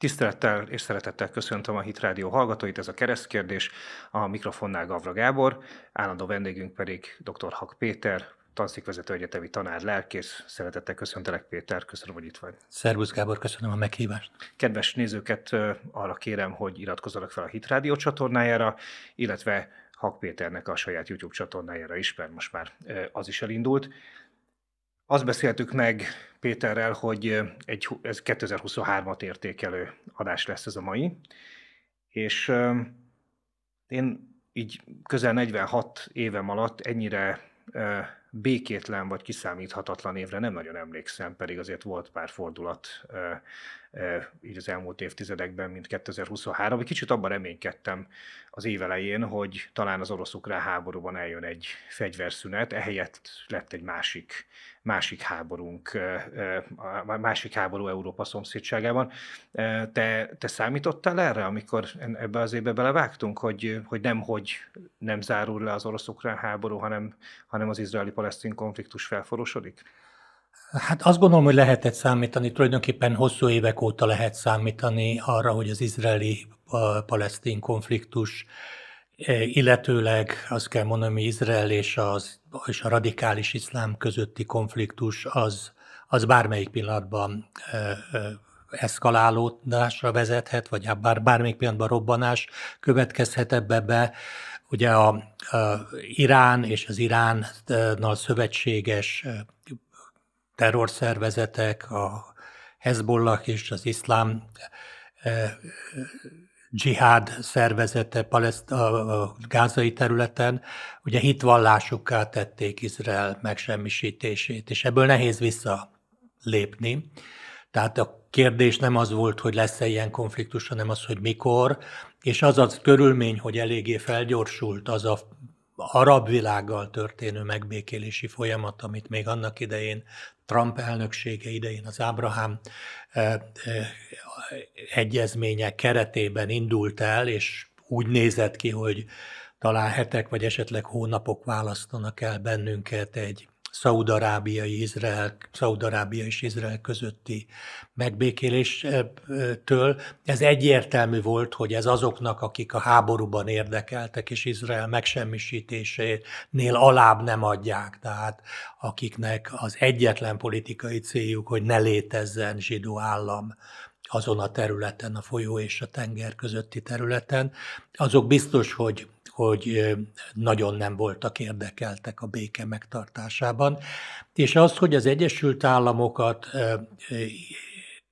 Tisztelettel és szeretettel köszöntöm a Hit Rádió hallgatóit, ez a keresztkérdés, a mikrofonnál Gavra Gábor, állandó vendégünk pedig dr. Hak Péter, tanszékvezető egyetemi tanár, lelkész. Szeretettel köszöntelek Péter, köszönöm, hogy itt vagy. Szervusz Gábor, köszönöm a meghívást. Kedves nézőket arra kérem, hogy iratkozzanak fel a Hit Rádió csatornájára, illetve Hak Péternek a saját YouTube csatornájára is, mert most már az is elindult. Azt beszéltük meg Péterrel, hogy egy, ez 2023-at értékelő adás lesz ez a mai, és én így közel 46 évem alatt ennyire békétlen vagy kiszámíthatatlan évre nem nagyon emlékszem, pedig azért volt pár fordulat így az elmúlt évtizedekben, mint 2023. Egy kicsit abban reménykedtem az év elején, hogy talán az orosz-ukrán háborúban eljön egy fegyverszünet, ehelyett lett egy másik, másik háborunk, másik háború Európa szomszédságában. Te, te számítottál erre, amikor ebbe az évbe belevágtunk, hogy, hogy nem hogy nem zárul le az orosz-ukrán háború, hanem, hanem az izraeli-palesztin konfliktus felforosodik? Hát azt gondolom, hogy lehetett számítani, tulajdonképpen hosszú évek óta lehet számítani arra, hogy az izraeli-palesztin konfliktus, e, illetőleg azt kell mondani, hogy Izrael és, az, és a radikális iszlám közötti konfliktus az, az bármelyik pillanatban e, e, eszkalálódásra vezethet, vagy bár, bármelyik pillanatban robbanás következhet ebbe be. Ugye a, a Irán és az Iránnal szövetséges terrorszervezetek, a Hezbollah és az iszlám eh, dzsihád szervezete a gázai területen, ugye hitvallásukká tették Izrael megsemmisítését, és ebből nehéz visszalépni. Tehát a kérdés nem az volt, hogy lesz-e ilyen konfliktus, hanem az, hogy mikor, és az az körülmény, hogy eléggé felgyorsult az a arab világgal történő megbékélési folyamat, amit még annak idején Trump elnöksége idején az Ábrahám eh, eh, egyezmények keretében indult el, és úgy nézett ki, hogy talán hetek vagy esetleg hónapok választanak el bennünket egy Szaudarábiai Izrael, Szaudarábia és Izrael közötti megbékéléstől. Ez egyértelmű volt, hogy ez azoknak, akik a háborúban érdekeltek, és Izrael megsemmisítésénél alább nem adják, tehát akiknek az egyetlen politikai céljuk, hogy ne létezzen zsidó állam azon a területen, a folyó és a tenger közötti területen, azok biztos, hogy hogy nagyon nem voltak érdekeltek a béke megtartásában. És az, hogy az Egyesült Államokat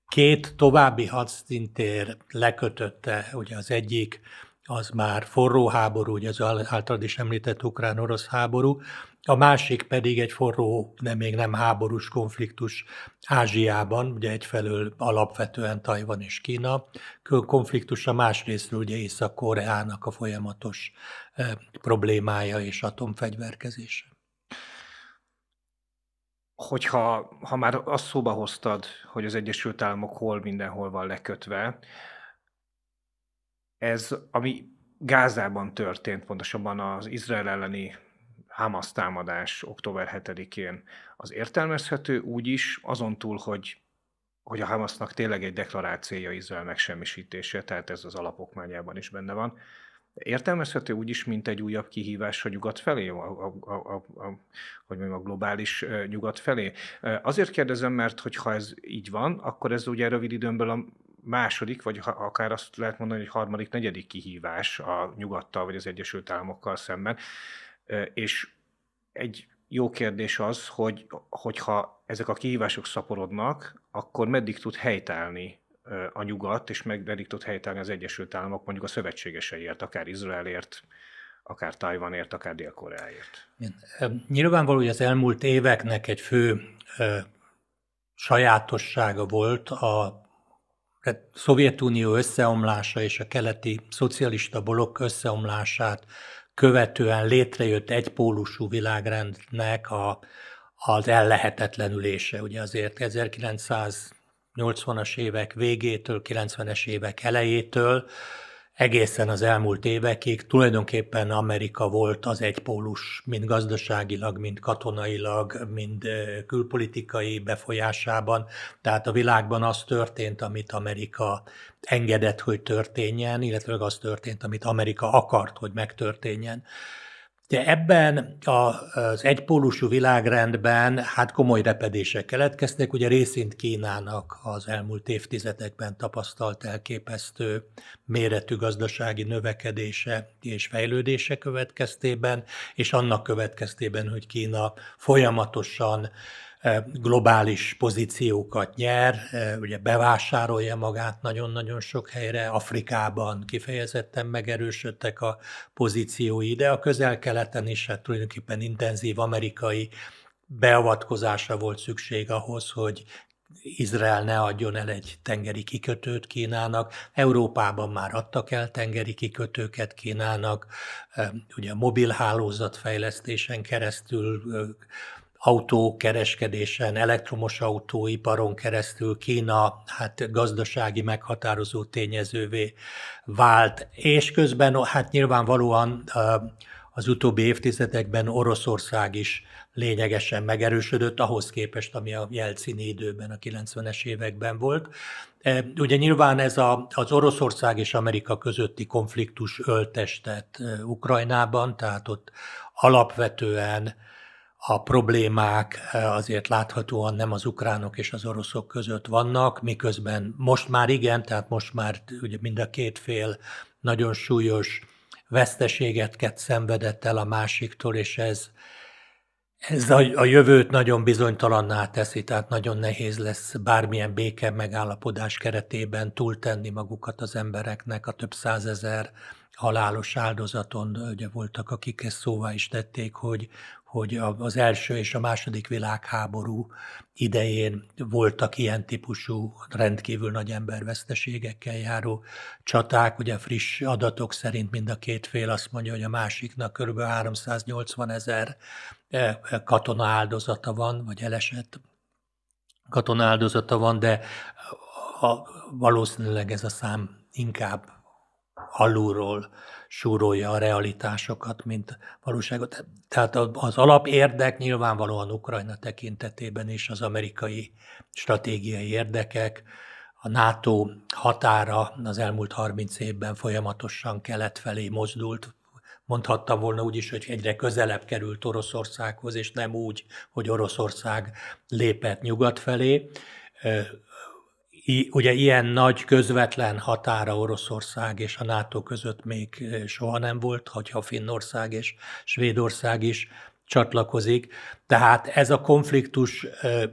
két további hadszintér lekötötte, ugye az egyik az már forró háború, ugye az általad is említett ukrán-orosz háború, a másik pedig egy forró, de még nem háborús konfliktus Ázsiában, ugye egyfelől alapvetően Tajvan és Kína konfliktusa, másrésztről ugye Észak-Koreának a folyamatos e, problémája és atomfegyverkezése. Hogyha ha már azt szóba hoztad, hogy az Egyesült Államok hol mindenhol van lekötve, ez, ami Gázában történt, pontosabban az Izrael elleni Hamas támadás október 7-én, az értelmezhető úgy is, azon túl, hogy, hogy a Hamasnak tényleg egy deklarációja Izrael megsemmisítése, tehát ez az alapokmányában is benne van. Értelmezhető úgy is, mint egy újabb kihívás a nyugat felé, a, a, a, a, hogy mondjam, a globális nyugat felé. Azért kérdezem, mert hogyha ez így van, akkor ez ugye rövid időnből a második, vagy akár azt lehet mondani, hogy harmadik, negyedik kihívás a nyugattal vagy az Egyesült Államokkal szemben. És egy jó kérdés az, hogy hogyha ezek a kihívások szaporodnak, akkor meddig tud helytállni a nyugat, és meddig tud helytállni az Egyesült Államok mondjuk a szövetségeseiért, akár Izraelért, akár Tajvanért, akár Dél-Koreáért. Nyilvánvaló, hogy az elmúlt éveknek egy fő ö, sajátossága volt a Szovjetunió összeomlása és a keleti szocialista blokk összeomlását követően létrejött egypólusú világrendnek a, az ellehetetlenülése. Ugye azért 1980-as évek végétől, 90-es évek elejétől egészen az elmúlt évekig tulajdonképpen Amerika volt az egypólus, mind gazdaságilag, mind katonailag, mind külpolitikai befolyásában. Tehát a világban az történt, amit Amerika engedett, hogy történjen, illetve az történt, amit Amerika akart, hogy megtörténjen. De ebben az egypólusú világrendben hát komoly repedések keletkeztek, ugye részint Kínának az elmúlt évtizedekben tapasztalt elképesztő méretű gazdasági növekedése és fejlődése következtében, és annak következtében, hogy Kína folyamatosan globális pozíciókat nyer, ugye bevásárolja magát nagyon-nagyon sok helyre, Afrikában kifejezetten megerősödtek a pozíciói, de a közel-keleten is hát tulajdonképpen intenzív amerikai beavatkozásra volt szükség ahhoz, hogy Izrael ne adjon el egy tengeri kikötőt Kínának. Európában már adtak el tengeri kikötőket Kínának, ugye a mobilhálózat fejlesztésen keresztül autókereskedésen, elektromos autóiparon keresztül Kína hát gazdasági meghatározó tényezővé vált, és közben hát nyilvánvalóan az utóbbi évtizedekben Oroszország is lényegesen megerősödött, ahhoz képest, ami a Jelcini időben, a 90-es években volt. Ugye nyilván ez a, az Oroszország és Amerika közötti konfliktus öltestet Ukrajnában, tehát ott alapvetően a problémák eh, azért láthatóan nem az ukránok és az oroszok között vannak, miközben most már igen, tehát most már ugye mind a két fél nagyon súlyos veszteséget szenvedett el a másiktól, és ez, ez a, a jövőt nagyon bizonytalanná teszi, tehát nagyon nehéz lesz bármilyen béke megállapodás keretében túltenni magukat az embereknek a több százezer halálos áldozaton. Ugye voltak, akik ezt szóvá is tették, hogy, hogy az első és a második világháború idején voltak ilyen típusú rendkívül nagy emberveszteségekkel járó csaták. Ugye friss adatok szerint mind a két fél azt mondja, hogy a másiknak kb. 380 ezer eh, katona áldozata van, vagy elesett katona áldozata van, de valószínűleg ez a szám inkább alulról súrolja a realitásokat, mint valóságot. Tehát az alapérdek nyilvánvalóan Ukrajna tekintetében is az amerikai stratégiai érdekek, a NATO határa az elmúlt 30 évben folyamatosan kelet felé mozdult, mondhattam volna úgy is, hogy egyre közelebb került Oroszországhoz, és nem úgy, hogy Oroszország lépett nyugat felé ugye ilyen nagy közvetlen határa Oroszország és a NATO között még soha nem volt, hogyha Finnország és Svédország is csatlakozik. Tehát ez a konfliktus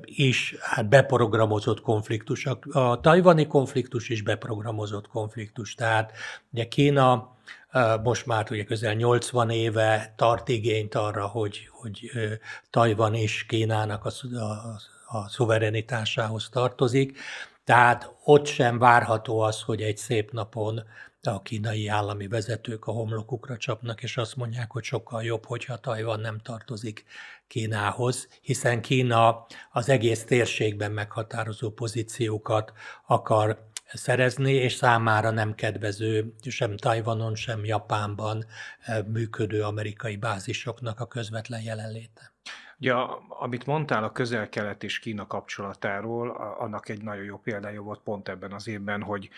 is hát beprogramozott konfliktus. A tajvani konfliktus is beprogramozott konfliktus. Tehát ugye Kína most már ugye közel 80 éve tart igényt arra, hogy, hogy Tajvan is Kínának a, a, a szuverenitásához tartozik. Tehát ott sem várható az, hogy egy szép napon a kínai állami vezetők a homlokukra csapnak, és azt mondják, hogy sokkal jobb, hogyha Tajvan nem tartozik Kínához, hiszen Kína az egész térségben meghatározó pozíciókat akar szerezni, és számára nem kedvező sem Tajvanon, sem Japánban eh, működő amerikai bázisoknak a közvetlen jelenléte. Ugye, amit mondtál a közel-kelet és Kína kapcsolatáról, annak egy nagyon jó példája volt pont ebben az évben, hogy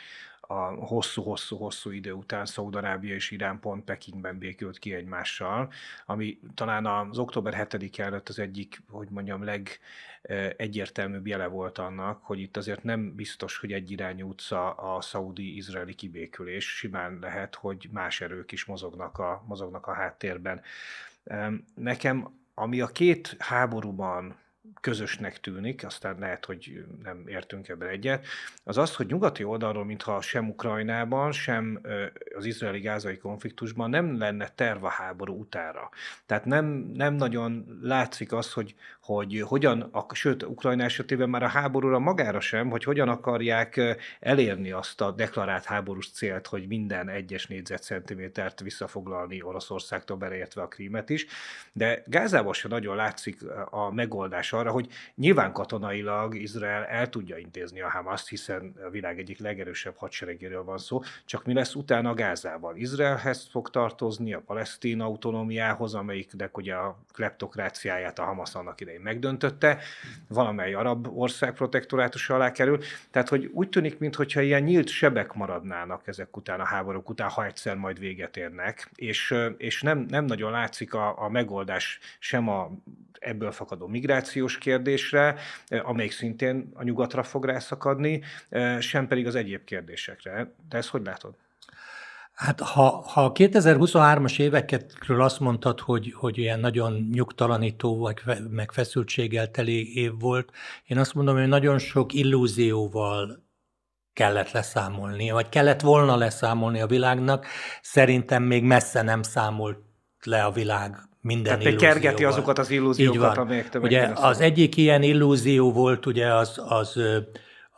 a hosszú-hosszú-hosszú idő után Szaudarábia és Irán pont Pekingben békült ki egymással, ami talán az október 7 előtt az egyik, hogy mondjam, legegyértelműbb jele volt annak, hogy itt azért nem biztos, hogy egy irányú utca a szaudi-izraeli kibékülés, simán lehet, hogy más erők is mozognak a, mozognak a háttérben. Nekem ami a két háborúban közösnek tűnik, aztán lehet, hogy nem értünk ebben egyet, az az, hogy nyugati oldalról, mintha sem Ukrajnában, sem az izraeli-gázai konfliktusban nem lenne terv a háború utára. Tehát nem, nem nagyon látszik az, hogy, hogy hogyan, sőt, Ukrajna esetében már a háborúra magára sem, hogy hogyan akarják elérni azt a deklarált háborús célt, hogy minden egyes négyzetcentimétert visszafoglalni Oroszországtól beleértve a krímet is. De Gázában sem nagyon látszik a megoldás arra, hogy nyilván katonailag Izrael el tudja intézni a Hamaszt, hiszen a világ egyik legerősebb hadseregéről van szó, csak mi lesz utána Gázával? Izraelhez fog tartozni, a palesztin autonómiához, amelyiknek ugye a kleptokráciáját a Hamas annak idején megdöntötte, valamely arab ország protektorátusa alá kerül. Tehát, hogy úgy tűnik, mintha ilyen nyílt sebek maradnának ezek után a háborúk után, ha egyszer majd véget érnek, és, és nem, nem nagyon látszik a, a megoldás sem a ebből fakadó migrációs kérdésre, amelyik szintén a nyugatra fog rászakadni, sem pedig az egyéb kérdésekre. De ezt hogy látod? Hát ha, ha 2023-as évekről azt mondtad, hogy, hogy ilyen nagyon nyugtalanító, vagy meg feszültséggel teli év volt, én azt mondom, hogy nagyon sok illúzióval kellett leszámolni, vagy kellett volna leszámolni a világnak. Szerintem még messze nem számolt le a világ minden Tehát kergeti azokat az illúziókat, amelyek Ugye az egyik ilyen illúzió volt ugye az, az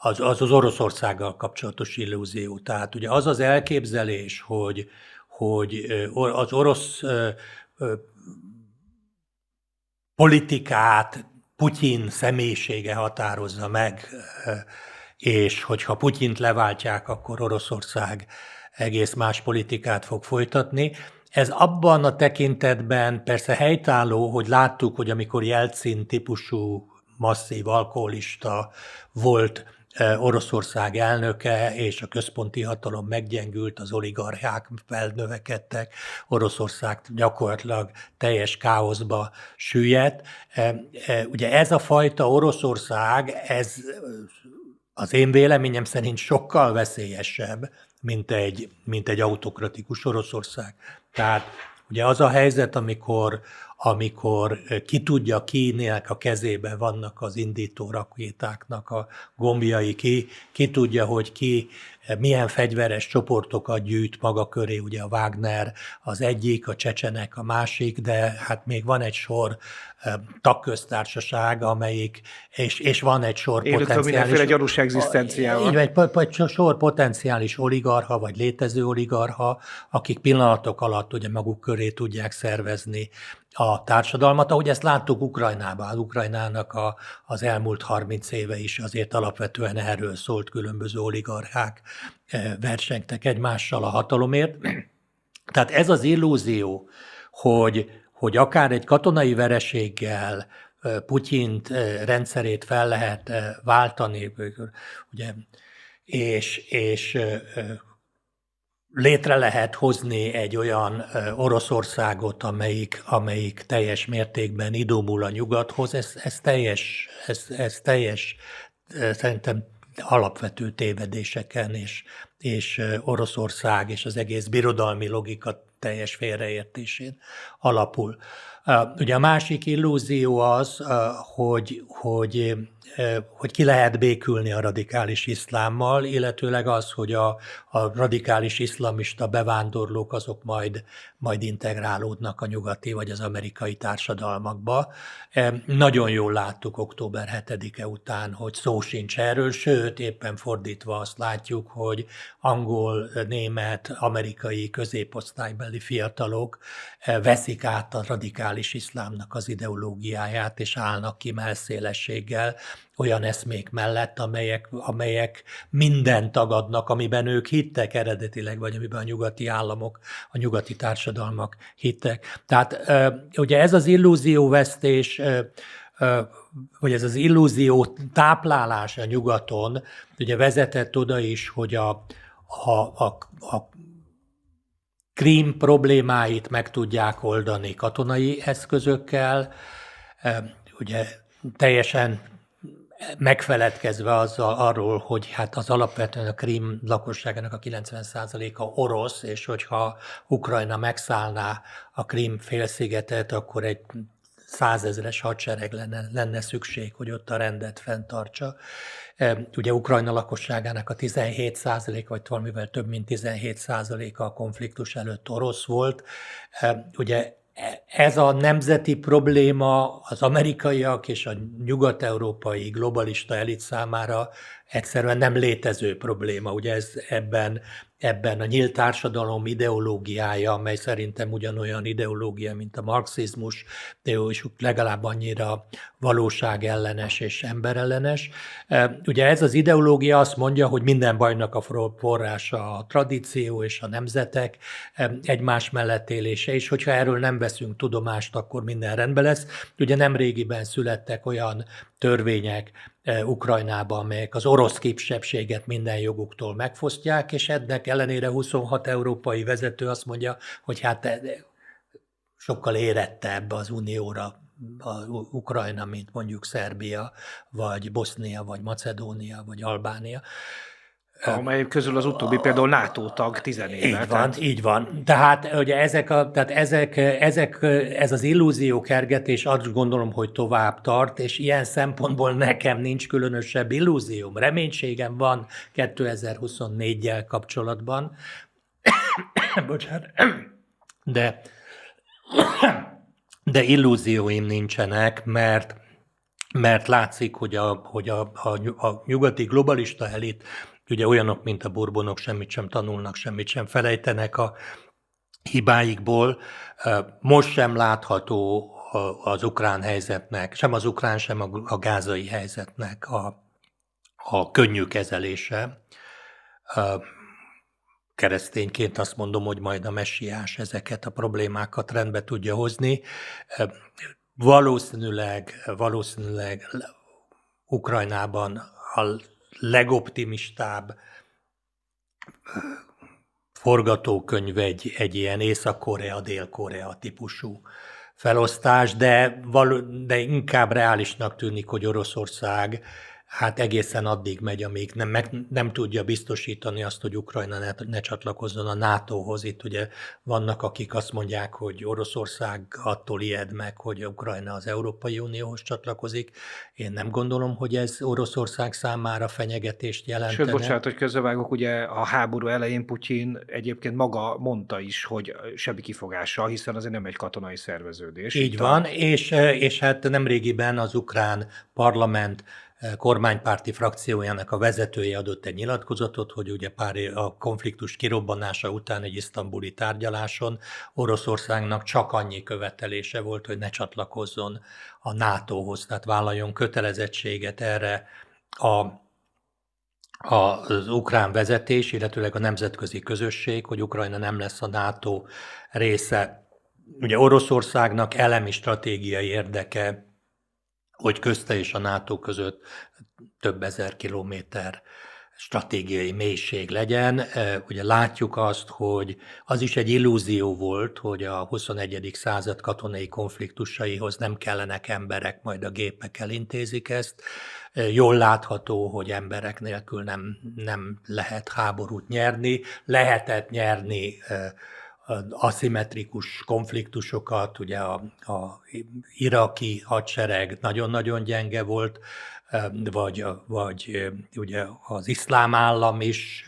az, az az Oroszországgal kapcsolatos illúzió. Tehát ugye az az elképzelés, hogy, hogy az orosz politikát Putyin személyisége határozza meg, és hogyha Putyint leváltják, akkor Oroszország egész más politikát fog folytatni. Ez abban a tekintetben persze helytálló, hogy láttuk, hogy amikor Jelcin típusú masszív alkoholista volt Oroszország elnöke és a központi hatalom meggyengült, az oligarchák felnövekedtek, Oroszország gyakorlatilag teljes káoszba süllyedt. Ugye ez a fajta Oroszország, ez az én véleményem szerint sokkal veszélyesebb, mint egy, mint egy autokratikus Oroszország. Tehát ugye az a helyzet, amikor, amikor ki tudja, kinek a kezében vannak az indító rakétáknak a gombjai, ki, ki tudja, hogy ki milyen fegyveres csoportokat gyűjt maga köré, ugye a Wagner az egyik, a csecsenek a másik, de hát még van egy sor tagköztársaság, amelyik, és, és van egy sor Élük potenciális... mindenféle gyanús egzisztenciával. Így egy, egy sor potenciális oligarha, vagy létező oligarha, akik pillanatok alatt ugye maguk köré tudják szervezni a társadalmat, ahogy ezt láttuk Ukrajnában. Az Ukrajnának a, az elmúlt 30 éve is azért alapvetően erről szólt, különböző oligarchák eh, versengtek egymással a hatalomért. Tehát ez az illúzió, hogy, hogy akár egy katonai vereséggel eh, Putyint eh, rendszerét fel lehet váltani, ugye, és, és létre lehet hozni egy olyan Oroszországot, amelyik, amelyik teljes mértékben idomul a nyugathoz, ez, ez teljes, ez, ez teljes szerintem alapvető tévedéseken és, és Oroszország és az egész birodalmi logika teljes félreértésén alapul. Ugye a másik illúzió az, hogy, hogy hogy ki lehet békülni a radikális iszlámmal, illetőleg az, hogy a, a radikális iszlamista bevándorlók azok majd, majd integrálódnak a nyugati vagy az amerikai társadalmakba. Nagyon jól láttuk október 7-e után, hogy szó sincs erről, sőt, éppen fordítva azt látjuk, hogy angol, német, amerikai középosztálybeli fiatalok veszik át a radikális iszlámnak az ideológiáját, és állnak ki melszélességgel olyan eszmék mellett, amelyek, amelyek minden tagadnak, amiben ők hittek eredetileg, vagy amiben a nyugati államok, a nyugati társadalmak hittek. Tehát ugye ez az illúzióvesztés, vagy ez az illúzió táplálása nyugaton, ugye vezetett oda is, hogy a, a, a, a krím problémáit meg tudják oldani katonai eszközökkel, ugye teljesen megfeledkezve azzal arról, hogy hát az alapvetően a Krím lakosságának a 90%-a orosz, és hogyha Ukrajna megszállná a Krím félszigetet, akkor egy százezres hadsereg lenne, lenne szükség, hogy ott a rendet fenntartsa. Ugye Ukrajna lakosságának a 17 százalék, vagy valamivel több mint 17 százaléka a konfliktus előtt orosz volt. Ugye ez a nemzeti probléma az amerikaiak és a nyugat-európai globalista elit számára egyszerűen nem létező probléma. Ugye ez ebben ebben a nyílt társadalom ideológiája, amely szerintem ugyanolyan ideológia, mint a marxizmus, de jó, és legalább annyira valóságellenes és emberellenes. Ugye ez az ideológia azt mondja, hogy minden bajnak a forrása a tradíció és a nemzetek egymás mellett élése, és hogyha erről nem veszünk tudomást, akkor minden rendben lesz. Ugye nem régiben születtek olyan törvények, E, Ukrajnába, amelyek az orosz kisebbséget minden joguktól megfosztják, és ennek ellenére 26 európai vezető azt mondja, hogy hát e, sokkal érettebb az unióra a Ukrajna, mint mondjuk Szerbia, vagy Bosznia, vagy Macedónia, vagy Albánia. Amely közül az utóbbi például NATO tag tizenéve. Így van, tehát... így van. Tehát ugye ezek, a, tehát ezek, ezek, ez az illúzió kergetés azt gondolom, hogy tovább tart, és ilyen szempontból nekem nincs különösebb illúzióm. Reménységem van 2024-jel kapcsolatban. Bocsánat. De, de illúzióim nincsenek, mert mert látszik, hogy a, hogy a, a, a nyugati globalista elit Ugye olyanok, mint a burbonok semmit sem tanulnak, semmit sem felejtenek a hibáikból. Most sem látható az ukrán helyzetnek, sem az ukrán, sem a gázai helyzetnek a, a könnyű kezelése. Keresztényként azt mondom, hogy majd a messiás ezeket a problémákat rendbe tudja hozni. Valószínűleg, valószínűleg Ukrajnában a legoptimistább forgatókönyv egy, egy ilyen Észak-Korea, Dél-Korea típusú felosztás, de, való, de inkább reálisnak tűnik, hogy Oroszország hát egészen addig megy, amíg nem, meg, nem tudja biztosítani azt, hogy Ukrajna ne, ne csatlakozzon a NATO-hoz. Itt ugye vannak, akik azt mondják, hogy Oroszország attól ijed meg, hogy Ukrajna az Európai Unióhoz csatlakozik. Én nem gondolom, hogy ez Oroszország számára fenyegetést jelentene. Sőt, bocsánat, hogy közövágok, ugye a háború elején Putyin egyébként maga mondta is, hogy semmi kifogása, hiszen azért nem egy katonai szerveződés. Így van, a... és, és hát nemrégiben az ukrán parlament kormánypárti frakciójának a vezetője adott egy nyilatkozatot, hogy ugye pár a konfliktus kirobbanása után egy isztambuli tárgyaláson Oroszországnak csak annyi követelése volt, hogy ne csatlakozzon a NATO-hoz, tehát vállaljon kötelezettséget erre a az ukrán vezetés, illetőleg a nemzetközi közösség, hogy Ukrajna nem lesz a NATO része. Ugye Oroszországnak elemi stratégiai érdeke hogy közte és a NATO között több ezer kilométer stratégiai mélység legyen. Ugye látjuk azt, hogy az is egy illúzió volt, hogy a 21. század katonai konfliktusaihoz nem kellenek emberek, majd a gépek elintézik ezt. Jól látható, hogy emberek nélkül nem, nem lehet háborút nyerni. Lehetett nyerni aszimmetrikus konfliktusokat, ugye a, a iraki hadsereg nagyon-nagyon gyenge volt, vagy, vagy ugye az iszlám állam is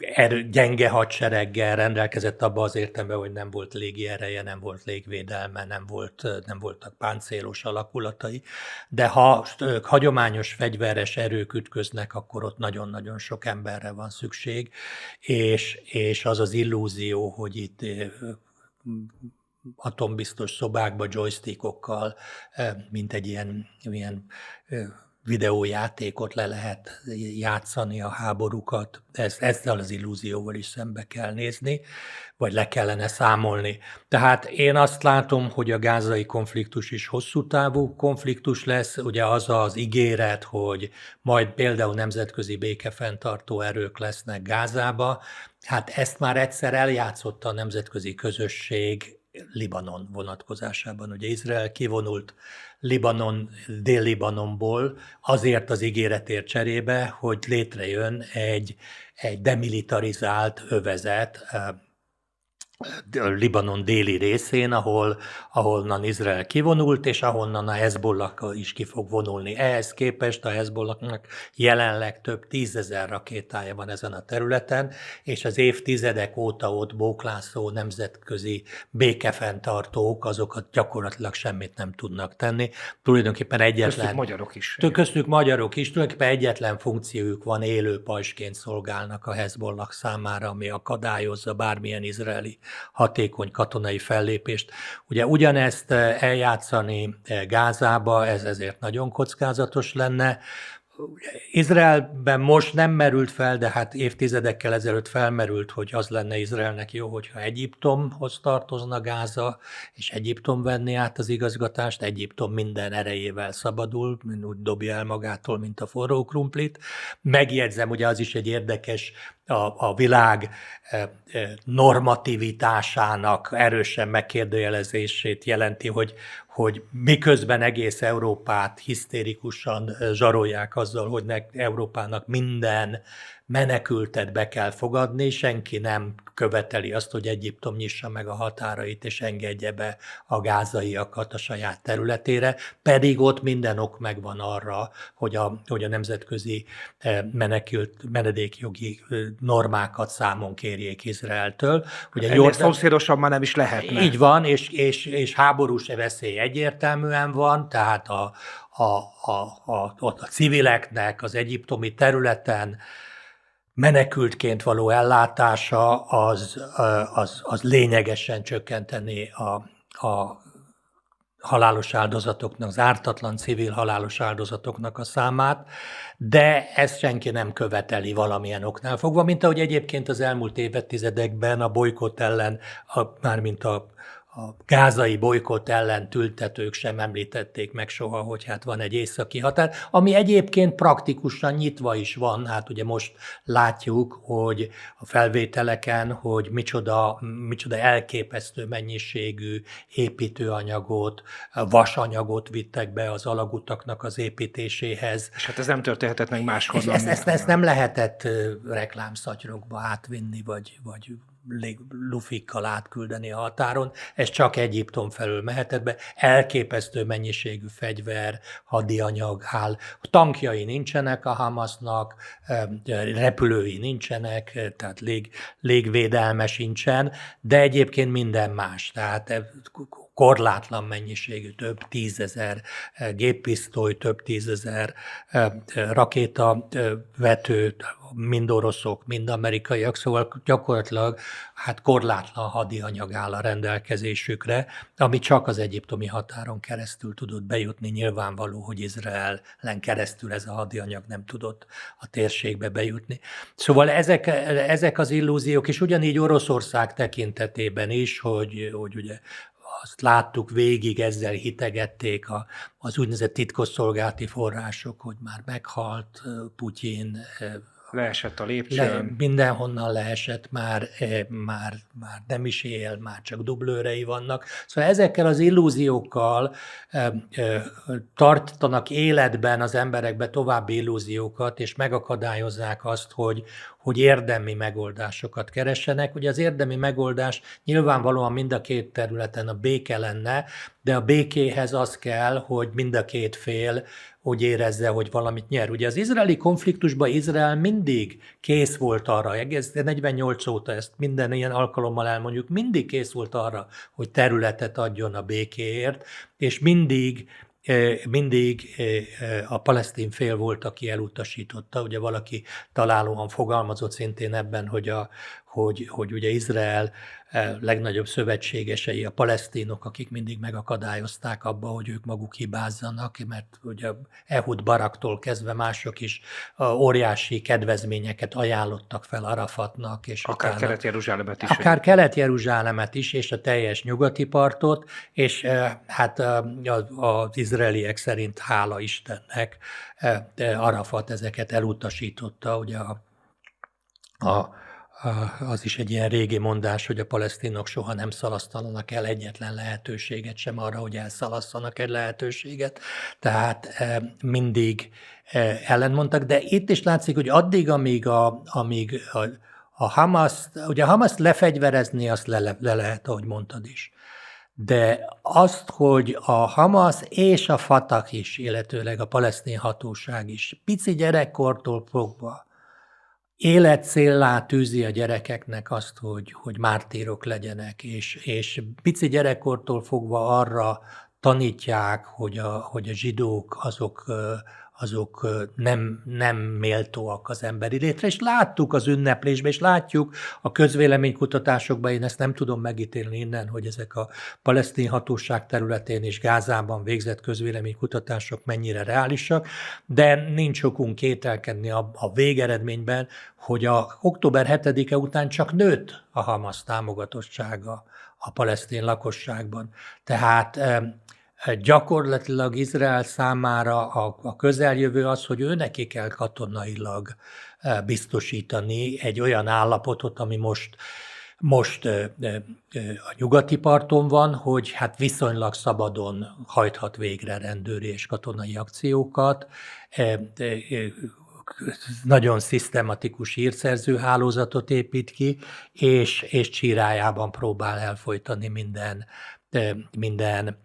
er, gyenge hadsereggel rendelkezett abba az értelemben, hogy nem volt légi ereje, nem volt légvédelme, nem, volt, nem voltak páncélos alakulatai. De ha hagyományos fegyveres erők ütköznek, akkor ott nagyon-nagyon sok emberre van szükség, és, és az az illúzió, hogy itt atombiztos szobákba joystickokkal, mint egy ilyen, ilyen videójátékot le lehet játszani a háborúkat, ez, ezzel az illúzióval is szembe kell nézni, vagy le kellene számolni. Tehát én azt látom, hogy a gázai konfliktus is hosszú távú konfliktus lesz, ugye az az ígéret, hogy majd például nemzetközi békefenntartó erők lesznek Gázába, hát ezt már egyszer eljátszotta a nemzetközi közösség Libanon vonatkozásában. Ugye Izrael kivonult Libanon, Dél-Libanonból azért az ígéretért cserébe, hogy létrejön egy, egy demilitarizált övezet Libanon déli részén, ahol, ahonnan Izrael kivonult, és ahonnan a Hezbollah is ki fog vonulni. Ehhez képest a Hezbollahnak jelenleg több tízezer rakétája van ezen a területen, és az évtizedek óta ott bóklászó nemzetközi békefenntartók, azokat gyakorlatilag semmit nem tudnak tenni. Tulajdonképpen egyetlen... Köztük magyarok is. Köztük magyarok is, tulajdonképpen egyetlen funkciójuk van, élő pajsként szolgálnak a Hezbollah számára, ami akadályozza bármilyen izraeli hatékony katonai fellépést. Ugye ugyanezt eh, eljátszani eh, Gázába, ez ezért nagyon kockázatos lenne. Izraelben most nem merült fel, de hát évtizedekkel ezelőtt felmerült, hogy az lenne Izraelnek jó, hogyha Egyiptomhoz tartozna Gáza, és Egyiptom venni át az igazgatást, Egyiptom minden erejével szabadul, úgy dobja el magától, mint a forró krumplit. Megjegyzem, ugye az is egy érdekes a, a világ e, e, normativitásának erősen megkérdőjelezését jelenti, hogy, hogy miközben egész Európát hisztérikusan zsarolják azzal, hogy Európának minden menekültet be kell fogadni, senki nem követeli azt, hogy Egyiptom nyissa meg a határait és engedje be a gázaiakat a saját területére, pedig ott minden ok megvan arra, hogy a, hogy a nemzetközi eh, menekült, menedékjogi eh, normákat számon kérjék Izraeltől. Ugye Ennél Jordan... szomszédosan már nem is lehetne. Így van, és, és, és háborús veszély egyértelműen van, tehát a, a, a, a, a civileknek az egyiptomi területen menekültként való ellátása az, az, az lényegesen csökkenteni a, a halálos áldozatoknak, az ártatlan civil halálos áldozatoknak a számát, de ezt senki nem követeli valamilyen oknál fogva, mint ahogy egyébként az elmúlt évtizedekben a bolykott ellen, a, mármint a a gázai bolykott ellen tültetők sem említették meg soha, hogy hát van egy északi határ, ami egyébként praktikusan nyitva is van. Hát ugye most látjuk, hogy a felvételeken, hogy micsoda, micsoda elképesztő mennyiségű építőanyagot, vasanyagot vittek be az alagutaknak az építéséhez. És hát ez nem történhetett meg máshol. Ezt, ezt, ezt nem lehetett reklámszatyrokba átvinni, vagy, vagy lufikkal átküldeni a határon, ez csak Egyiptom felől mehetett be. Elképesztő mennyiségű fegyver, hadianyag áll. Tankjai nincsenek a Hamasnak, repülői nincsenek, tehát lég, légvédelme sincsen, de egyébként minden más. Tehát korlátlan mennyiségű, több tízezer géppisztoly, több tízezer rakétavető, mind oroszok, mind amerikaiak, szóval gyakorlatilag hát korlátlan hadianyag áll a rendelkezésükre, ami csak az egyiptomi határon keresztül tudott bejutni. Nyilvánvaló, hogy Izraelen keresztül ez a hadianyag nem tudott a térségbe bejutni. Szóval ezek, ezek az illúziók, és ugyanígy Oroszország tekintetében is, hogy, hogy ugye azt láttuk végig, ezzel hitegették a, az úgynevezett titkosszolgálati források, hogy már meghalt Putyin, Leesett a lépcsőn. Le, mindenhonnan leesett, már, eh, már, már nem is él, már csak dublőrei vannak. Szóval ezekkel az illúziókkal eh, eh, tartanak életben az emberekbe további illúziókat, és megakadályozzák azt, hogy, hogy érdemi megoldásokat keressenek. Ugye az érdemi megoldás nyilvánvalóan mind a két területen a béke lenne, de a békéhez az kell, hogy mind a két fél úgy érezze, hogy valamit nyer. Ugye az izraeli konfliktusban Izrael mindig kész volt arra, egész 48 óta ezt minden ilyen alkalommal elmondjuk, mindig kész volt arra, hogy területet adjon a békéért, és mindig mindig a palesztin fél volt, aki elutasította. Ugye valaki találóan fogalmazott szintén ebben, hogy, a, hogy, hogy ugye Izrael legnagyobb szövetségesei a palesztinok, akik mindig megakadályozták abba, hogy ők maguk hibázzanak, mert ugye Ehud Baraktól kezdve mások is óriási kedvezményeket ajánlottak fel Arafatnak. És akár Kelet-Jeruzsálemet is. Akár Kelet-Jeruzsálemet is, és a teljes nyugati partot, és hát az izraeliek szerint hála Istennek Arafat ezeket elutasította, ugye a, a az is egy ilyen régi mondás, hogy a palesztinok soha nem szalasztanak el egyetlen lehetőséget sem arra, hogy elszalasszanak egy lehetőséget. Tehát e, mindig e, ellenmondtak, de itt is látszik, hogy addig, amíg a, amíg a, a Hamas, ugye a Hamas lefegyverezni, azt le, le lehet, ahogy mondtad is. De azt, hogy a Hamas és a Fatah is, illetőleg a palesztin hatóság is pici gyerekkortól fogva életcéllá tűzi a gyerekeknek azt, hogy, hogy mártírok legyenek, és, és pici gyerekkortól fogva arra tanítják, hogy a, hogy a zsidók azok azok nem, nem méltóak az emberi létre, és láttuk az ünneplésben, és látjuk a közvéleménykutatásokban, én ezt nem tudom megítélni innen, hogy ezek a palesztin hatóság területén és Gázában végzett közvéleménykutatások mennyire reálisak, de nincs okunk kételkedni a, a végeredményben, hogy a október 7-e után csak nőtt a Hamas támogatottsága a palesztin lakosságban. Tehát gyakorlatilag Izrael számára a, a közeljövő az, hogy ő neki kell katonailag e, biztosítani egy olyan állapotot, ami most most e, e, a nyugati parton van, hogy hát viszonylag szabadon hajthat végre rendőri és katonai akciókat, nagyon szisztematikus hírszerző hálózatot épít ki, és, és csírájában próbál elfolytani minden, minden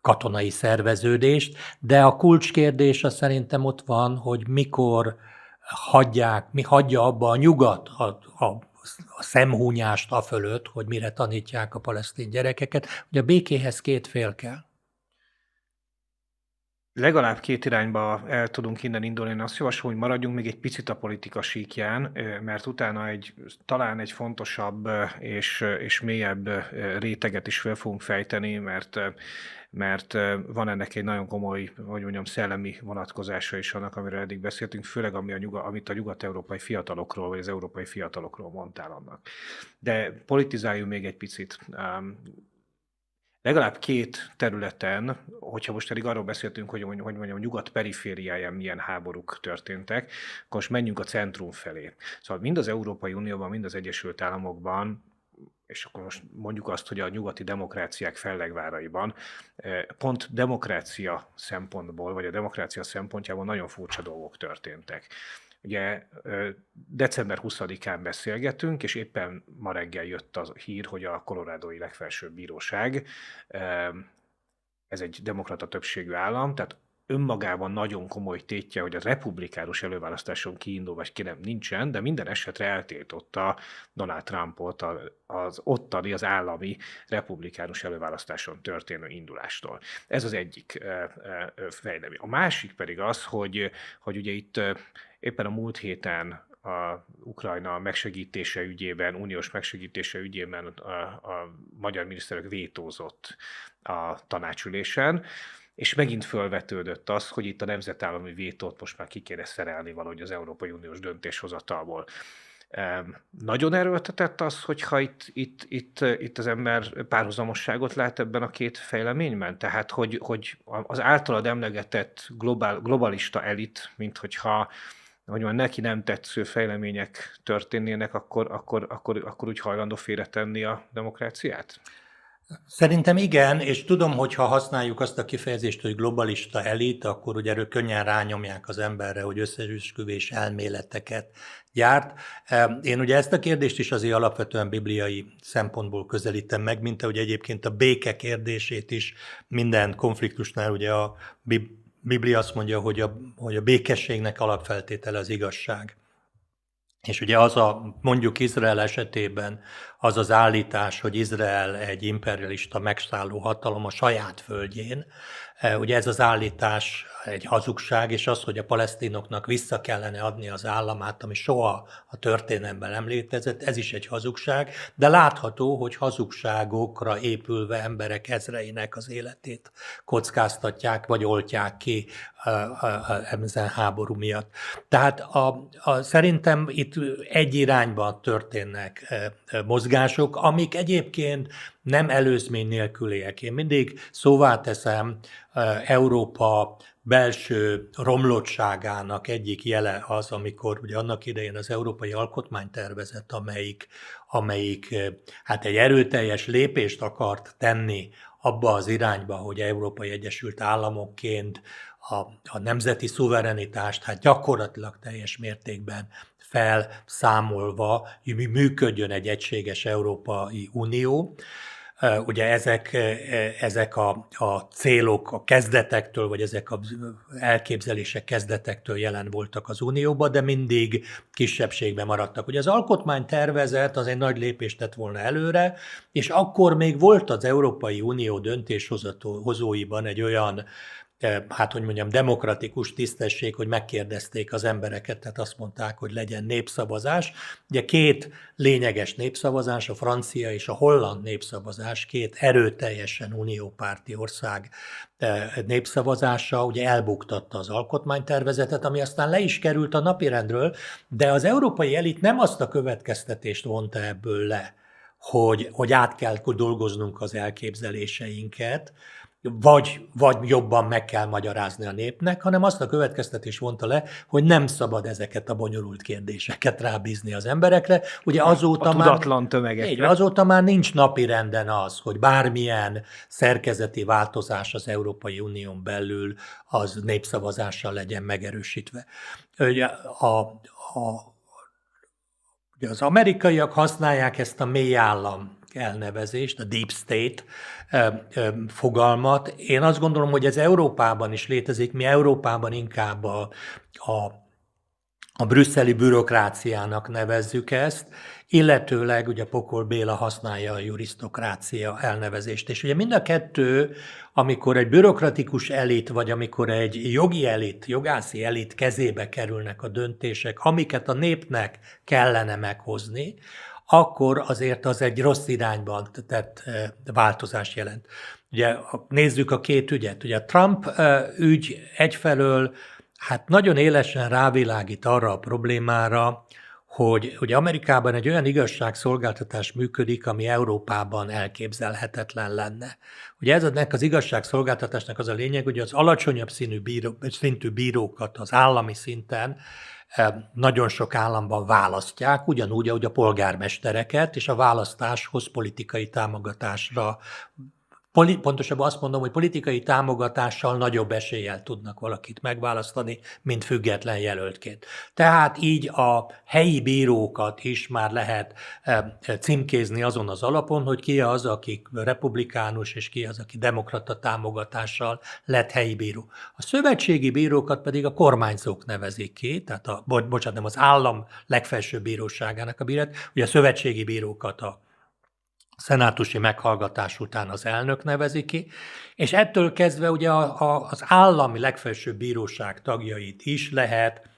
katonai szerveződést, de a kulcskérdés az szerintem ott van, hogy mikor hagyják, mi hagyja abba a nyugat a, a, a szemhúnyást a fölött, hogy mire tanítják a palesztin gyerekeket, hogy a békéhez két fél kell. Legalább két irányba el tudunk innen indulni. Én azt javaslom, hogy maradjunk még egy picit a politika síkján, mert utána egy, talán egy fontosabb és, és mélyebb réteget is fel fogunk fejteni, mert mert van ennek egy nagyon komoly, hogy mondjam, szellemi vonatkozása is annak, amiről eddig beszéltünk, főleg ami a nyuga, amit a nyugat-európai fiatalokról, vagy az európai fiatalokról mondtál annak. De politizáljunk még egy picit legalább két területen, hogyha most pedig arról beszéltünk, hogy, hogy mondjam, nyugat perifériáján milyen háborúk történtek, akkor most menjünk a centrum felé. Szóval mind az Európai Unióban, mind az Egyesült Államokban és akkor most mondjuk azt, hogy a nyugati demokráciák fellegváraiban eh, pont demokrácia szempontból, vagy a demokrácia szempontjából nagyon furcsa dolgok történtek. Ugye december 20-án beszélgetünk, és éppen ma reggel jött a hír, hogy a kolorádói legfelsőbb bíróság, ez egy demokrata többségű állam, tehát önmagában nagyon komoly tétje, hogy a republikánus előválasztáson kiindul, vagy ki nem nincsen, de minden esetre eltiltotta Donald Trumpot az ottani, az állami republikánus előválasztáson történő indulástól. Ez az egyik fejlemény. A másik pedig az, hogy, hogy ugye itt éppen a múlt héten a Ukrajna megsegítése ügyében, uniós megsegítése ügyében a, a magyar miniszterek vétózott a tanácsülésen, és megint fölvetődött az, hogy itt a nemzetállami vétót most már ki kéne szerelni valahogy az Európai Uniós döntéshozatalból. Nagyon erőltetett az, hogyha itt, itt, itt, itt az ember párhuzamosságot lát ebben a két fejleményben? Tehát, hogy, hogy az általad emlegetett globál, globalista elit, mint hogyha hogy már neki nem tetsző fejlemények történnének, akkor, akkor, akkor, akkor úgy hajlandó félretenni a demokráciát? Szerintem igen, és tudom, hogy ha használjuk azt a kifejezést, hogy globalista elit, akkor ugye erről könnyen rányomják az emberre, hogy összeesküvés elméleteket gyárt. Én ugye ezt a kérdést is azért alapvetően bibliai szempontból közelítem meg, mint ahogy egyébként a béke kérdését is minden konfliktusnál ugye a Biblia azt mondja, hogy a, hogy a békességnek alapfeltétele az igazság. És ugye az a, mondjuk Izrael esetében az az állítás, hogy Izrael egy imperialista megszálló hatalom a saját földjén, e, ugye ez az állítás egy hazugság, és az, hogy a palesztinoknak vissza kellene adni az államát, ami soha a történelemben nem létezett, ez is egy hazugság, de látható, hogy hazugságokra épülve emberek ezreinek az életét kockáztatják, vagy oltják ki ezen háború miatt. Tehát a, a, szerintem itt egy irányban történnek mozgások, amik egyébként nem előzmény nélküliek. Én mindig szóvá teszem Európa belső romlottságának egyik jele az, amikor ugye annak idején az Európai Alkotmánytervezet, amelyik, amelyik hát egy erőteljes lépést akart tenni abba az irányba, hogy Európai Egyesült Államokként a, a nemzeti szuverenitást hát gyakorlatilag teljes mértékben felszámolva működjön egy egységes Európai Unió. Ugye ezek, ezek a, a célok a kezdetektől, vagy ezek az elképzelések kezdetektől jelen voltak az Unióban, de mindig kisebbségben maradtak. Ugye az alkotmánytervezet az egy nagy lépést tett volna előre, és akkor még volt az Európai Unió döntéshozóiban egy olyan hát hogy mondjam, demokratikus tisztesség, hogy megkérdezték az embereket, tehát azt mondták, hogy legyen népszavazás. Ugye két lényeges népszavazás, a francia és a holland népszavazás, két erőteljesen uniópárti ország népszavazása ugye elbuktatta az alkotmánytervezetet, ami aztán le is került a napirendről, de az európai elit nem azt a következtetést vonta ebből le, hogy, hogy át kell dolgoznunk az elképzeléseinket, vagy, vagy jobban meg kell magyarázni a népnek, hanem azt a következtetés vonta le, hogy nem szabad ezeket a bonyolult kérdéseket rábízni az emberekre. Ugye azóta a már, tömegekre. Így, azóta már nincs napi renden az, hogy bármilyen szerkezeti változás az Európai Unión belül az népszavazással legyen megerősítve. Ugye a, a, az amerikaiak használják ezt a mély állam elnevezést, a deep state fogalmat. Én azt gondolom, hogy ez Európában is létezik, mi Európában inkább a, a a brüsszeli bürokráciának nevezzük ezt, illetőleg ugye Pokol Béla használja a jurisztokrácia elnevezést. És ugye mind a kettő, amikor egy bürokratikus elit, vagy amikor egy jogi elit, jogászi elit kezébe kerülnek a döntések, amiket a népnek kellene meghozni, akkor azért az egy rossz irányban tett változást jelent. Ugye nézzük a két ügyet. Ugye a Trump ügy egyfelől hát nagyon élesen rávilágít arra a problémára, hogy, hogy Amerikában egy olyan igazságszolgáltatás működik, ami Európában elképzelhetetlen lenne. Ugye ez ennek az igazságszolgáltatásnak az a lényeg, hogy az alacsonyabb színű bíró, szintű bírókat az állami szinten nagyon sok államban választják, ugyanúgy, ahogy a polgármestereket, és a választáshoz politikai támogatásra Poli, pontosabban azt mondom, hogy politikai támogatással nagyobb eséllyel tudnak valakit megválasztani, mint független jelöltként. Tehát így a helyi bírókat is már lehet címkézni azon az alapon, hogy ki az, aki republikánus, és ki az, aki demokrata támogatással lett helyi bíró. A szövetségi bírókat pedig a kormányzók nevezik ki, tehát a, bocsánat, nem az állam legfelsőbb bíróságának a bírát, ugye a szövetségi bírókat a szenátusi meghallgatás után az elnök nevezi ki, és ettől kezdve ugye a, a, az állami legfelsőbb bíróság tagjait is lehet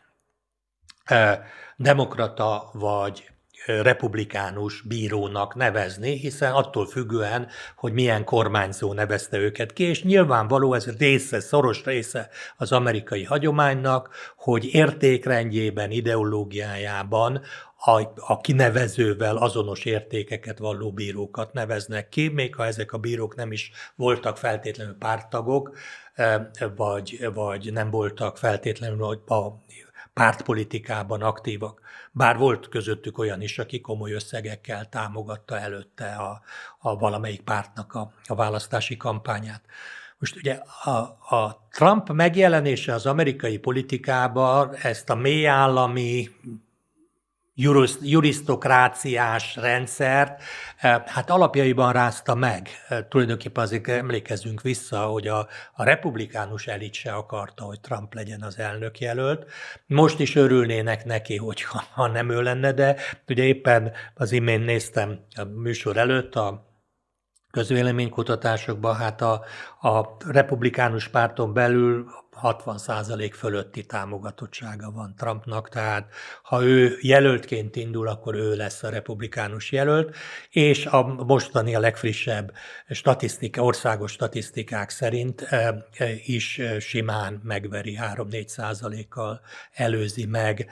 e, demokrata vagy republikánus bírónak nevezni, hiszen attól függően, hogy milyen kormányzó nevezte őket ki, és nyilvánvaló ez része, szoros része az amerikai hagyománynak, hogy értékrendjében, ideológiájában a, a kinevezővel azonos értékeket valló bírókat neveznek ki, még ha ezek a bírók nem is voltak feltétlenül párttagok, e, vagy, vagy nem voltak feltétlenül a pártpolitikában aktívak. Bár volt közöttük olyan is, aki komoly összegekkel támogatta előtte a, a valamelyik pártnak a, a választási kampányát. Most ugye a, a Trump megjelenése az amerikai politikában ezt a mélyállami jurisztokráciás rendszert, eh, hát alapjaiban rázta meg. Eh, tulajdonképpen azért emlékezünk vissza, hogy a, a republikánus elit se akarta, hogy Trump legyen az elnök jelölt. Most is örülnének neki, hogyha ha nem ő lenne, de ugye éppen az imént néztem a műsor előtt a közvéleménykutatásokban, hát a, a republikánus párton belül 60% fölötti támogatottsága van Trumpnak, tehát ha ő jelöltként indul, akkor ő lesz a republikánus jelölt, és a mostani a legfrissebb statisztika, országos statisztikák szerint eh, eh, is simán megveri 3-4 százalékkal előzi meg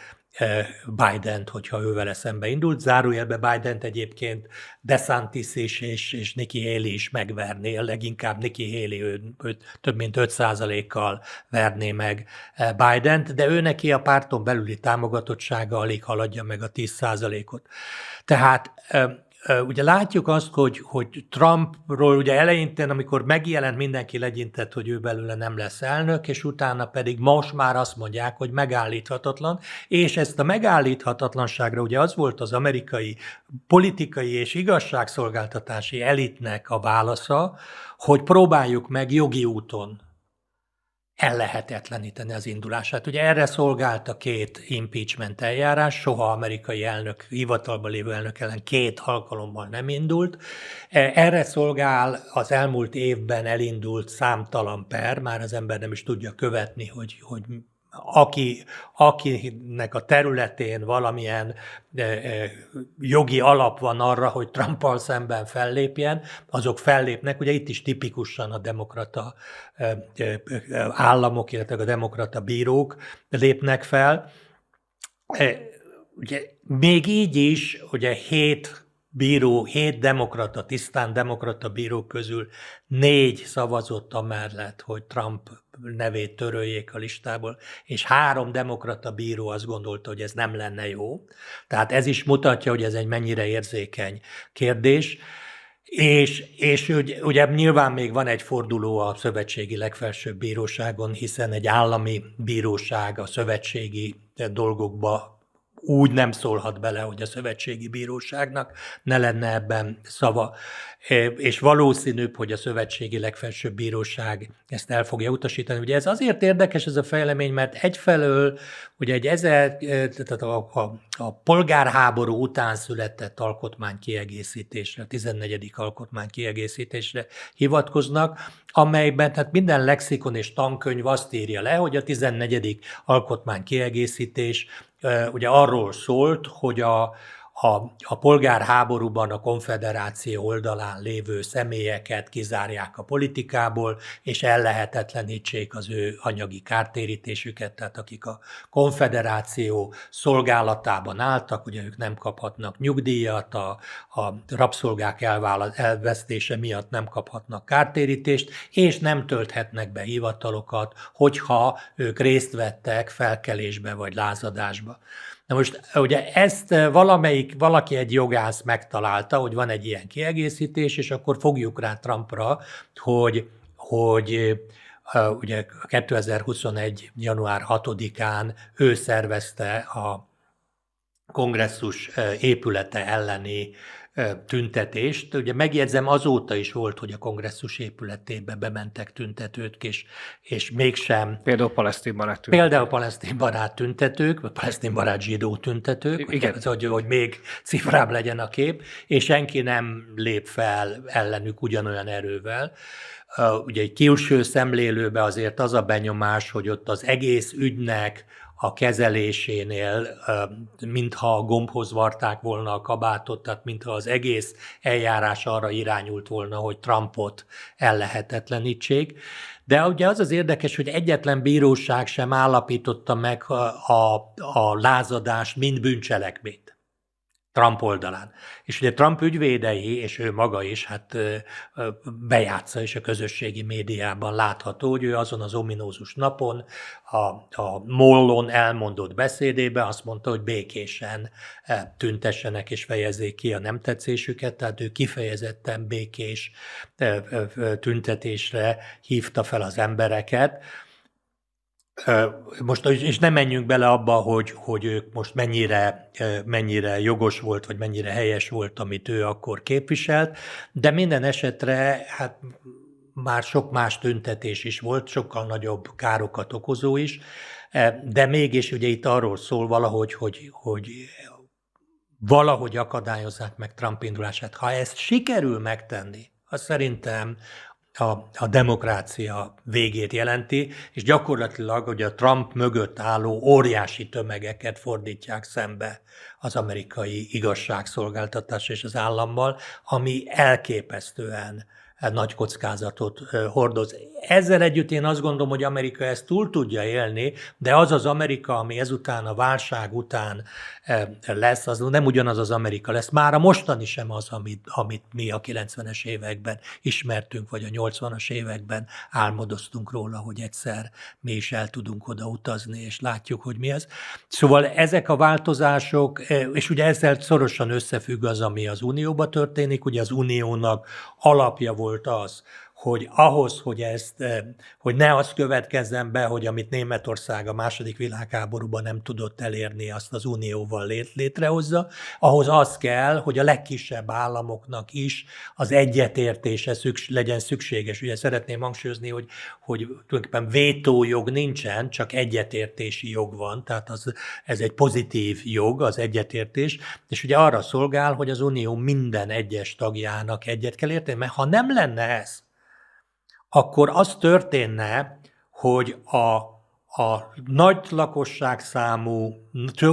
Biden-t, hogyha ővel szembe indult. Zárójelbe biden egyébként DeSantis is és, és Nikki Haley is megverné, leginkább Nikki Haley ő, őt több mint 5%-kal verné meg Biden-t, de ő neki a párton belüli támogatottsága alig haladja meg a 10%-ot. Tehát ugye látjuk azt, hogy, hogy Trumpról ugye eleintén, amikor megjelent, mindenki legyintett, hogy ő belőle nem lesz elnök, és utána pedig most már azt mondják, hogy megállíthatatlan, és ezt a megállíthatatlanságra ugye az volt az amerikai politikai és igazságszolgáltatási elitnek a válasza, hogy próbáljuk meg jogi úton ellehetetleníteni az indulását. Ugye erre szolgált a két impeachment eljárás, soha amerikai elnök, hivatalban lévő elnök ellen két alkalommal nem indult. E, erre szolgál az elmúlt évben elindult számtalan per, már az ember nem is tudja követni, hogy, hogy aki, akinek a területén valamilyen e, e, jogi alap van arra, hogy Trumpal szemben fellépjen, azok fellépnek. Ugye itt is tipikusan a demokrata e, államok, illetve a demokrata bírók lépnek fel. Ugye, még így is, ugye hét bíró, hét demokrata, tisztán demokrata bírók közül négy szavazott amellett, hogy Trump nevét töröljék a listából, és három demokrata bíró azt gondolta, hogy ez nem lenne jó. Tehát ez is mutatja, hogy ez egy mennyire érzékeny kérdés. És, és ugye, ugye nyilván még van egy forduló a szövetségi legfelsőbb bíróságon, hiszen egy állami bíróság a szövetségi dolgokba úgy nem szólhat bele, hogy a szövetségi bíróságnak ne lenne ebben szava. És valószínűbb, hogy a szövetségi legfelsőbb bíróság ezt el fogja utasítani. Ugye ez azért érdekes ez a fejlemény, mert egyfelől ugye egy ezer, tehát a, a, a polgárháború után született alkotmány kiegészítésre, a 14. alkotmány kiegészítésre hivatkoznak, amelyben tehát minden lexikon és tankönyv azt írja le, hogy a 14. alkotmány kiegészítés ugye arról szólt, hogy a, a, a polgárháborúban a konfederáció oldalán lévő személyeket kizárják a politikából, és ellehetetlenítsék az ő anyagi kártérítésüket, tehát akik a konfederáció szolgálatában álltak, ugye ők nem kaphatnak nyugdíjat, a, a rabszolgák elvállal, elvesztése miatt nem kaphatnak kártérítést, és nem tölthetnek be hivatalokat, hogyha ők részt vettek felkelésbe vagy lázadásba. Na most ugye ezt eh, valamelyik, valaki egy jogász megtalálta, hogy van egy ilyen kiegészítés, és akkor fogjuk rá Trumpra, hogy, hogy eh, ugye 2021. január 6-án ő szervezte a kongresszus eh, épülete elleni tüntetést. Ugye megjegyzem, azóta is volt, hogy a kongresszus épületébe bementek tüntetők, és, és mégsem... Például palesztin barát tüntetők. Például palesztin barát tüntetők, vagy palesztin barát zsidó tüntetők, Igen. Hogy, hogy, hogy még cifrább legyen a kép, és senki nem lép fel ellenük ugyanolyan erővel. Ugye egy külső szemlélőbe azért az a benyomás, hogy ott az egész ügynek a kezelésénél, mintha a gombhoz varták volna a kabátot, tehát mintha az egész eljárás arra irányult volna, hogy Trumpot ellehetetlenítsék. De ugye az az érdekes, hogy egyetlen bíróság sem állapította meg a, a, a lázadást, mint bűncselekményt. Trump oldalán. És ugye Trump ügyvédei, és ő maga is, hát bejátsza, és a közösségi médiában látható, hogy ő azon az ominózus napon a, a Mollon elmondott beszédébe azt mondta, hogy békésen tüntessenek és fejezzék ki a nem tetszésüket, tehát ő kifejezetten békés tüntetésre hívta fel az embereket, most és nem menjünk bele abba, hogy, hogy ők most mennyire, mennyire jogos volt, vagy mennyire helyes volt, amit ő akkor képviselt, de minden esetre hát már sok más tüntetés is volt, sokkal nagyobb károkat okozó is, de mégis ugye itt arról szól valahogy, hogy, hogy valahogy akadályozzák meg Trump indulását. Ha ezt sikerül megtenni, az szerintem a, a demokrácia végét jelenti, és gyakorlatilag hogy a Trump mögött álló óriási tömegeket fordítják szembe az amerikai igazságszolgáltatás és az állammal, ami elképesztően nagy kockázatot hordoz. Ezzel együtt én azt gondolom, hogy Amerika ezt túl tudja élni, de az az Amerika, ami ezután a válság után lesz, az nem ugyanaz az Amerika lesz. Már a mostani sem az, amit, amit mi a 90-es években ismertünk, vagy a 80-as években álmodoztunk róla, hogy egyszer mi is el tudunk oda utazni, és látjuk, hogy mi ez. Szóval ezek a változások, és ugye ezzel szorosan összefügg az, ami az Unióban történik, ugye az Uniónak alapja volt az, hogy ahhoz, hogy ezt, eh, hogy ne az következzen be, hogy amit Németország a második világháborúban nem tudott elérni, azt az unióval lét, létrehozza, ahhoz az kell, hogy a legkisebb államoknak is az egyetértése szüks, legyen szükséges. Ugye szeretném hangsúlyozni, hogy, hogy tulajdonképpen vétójog nincsen, csak egyetértési jog van, tehát az, ez egy pozitív jog, az egyetértés, és ugye arra szolgál, hogy az unió minden egyes tagjának egyet kell érteni, mert ha nem lenne ez, akkor az történne, hogy a a nagy lakosságszámú,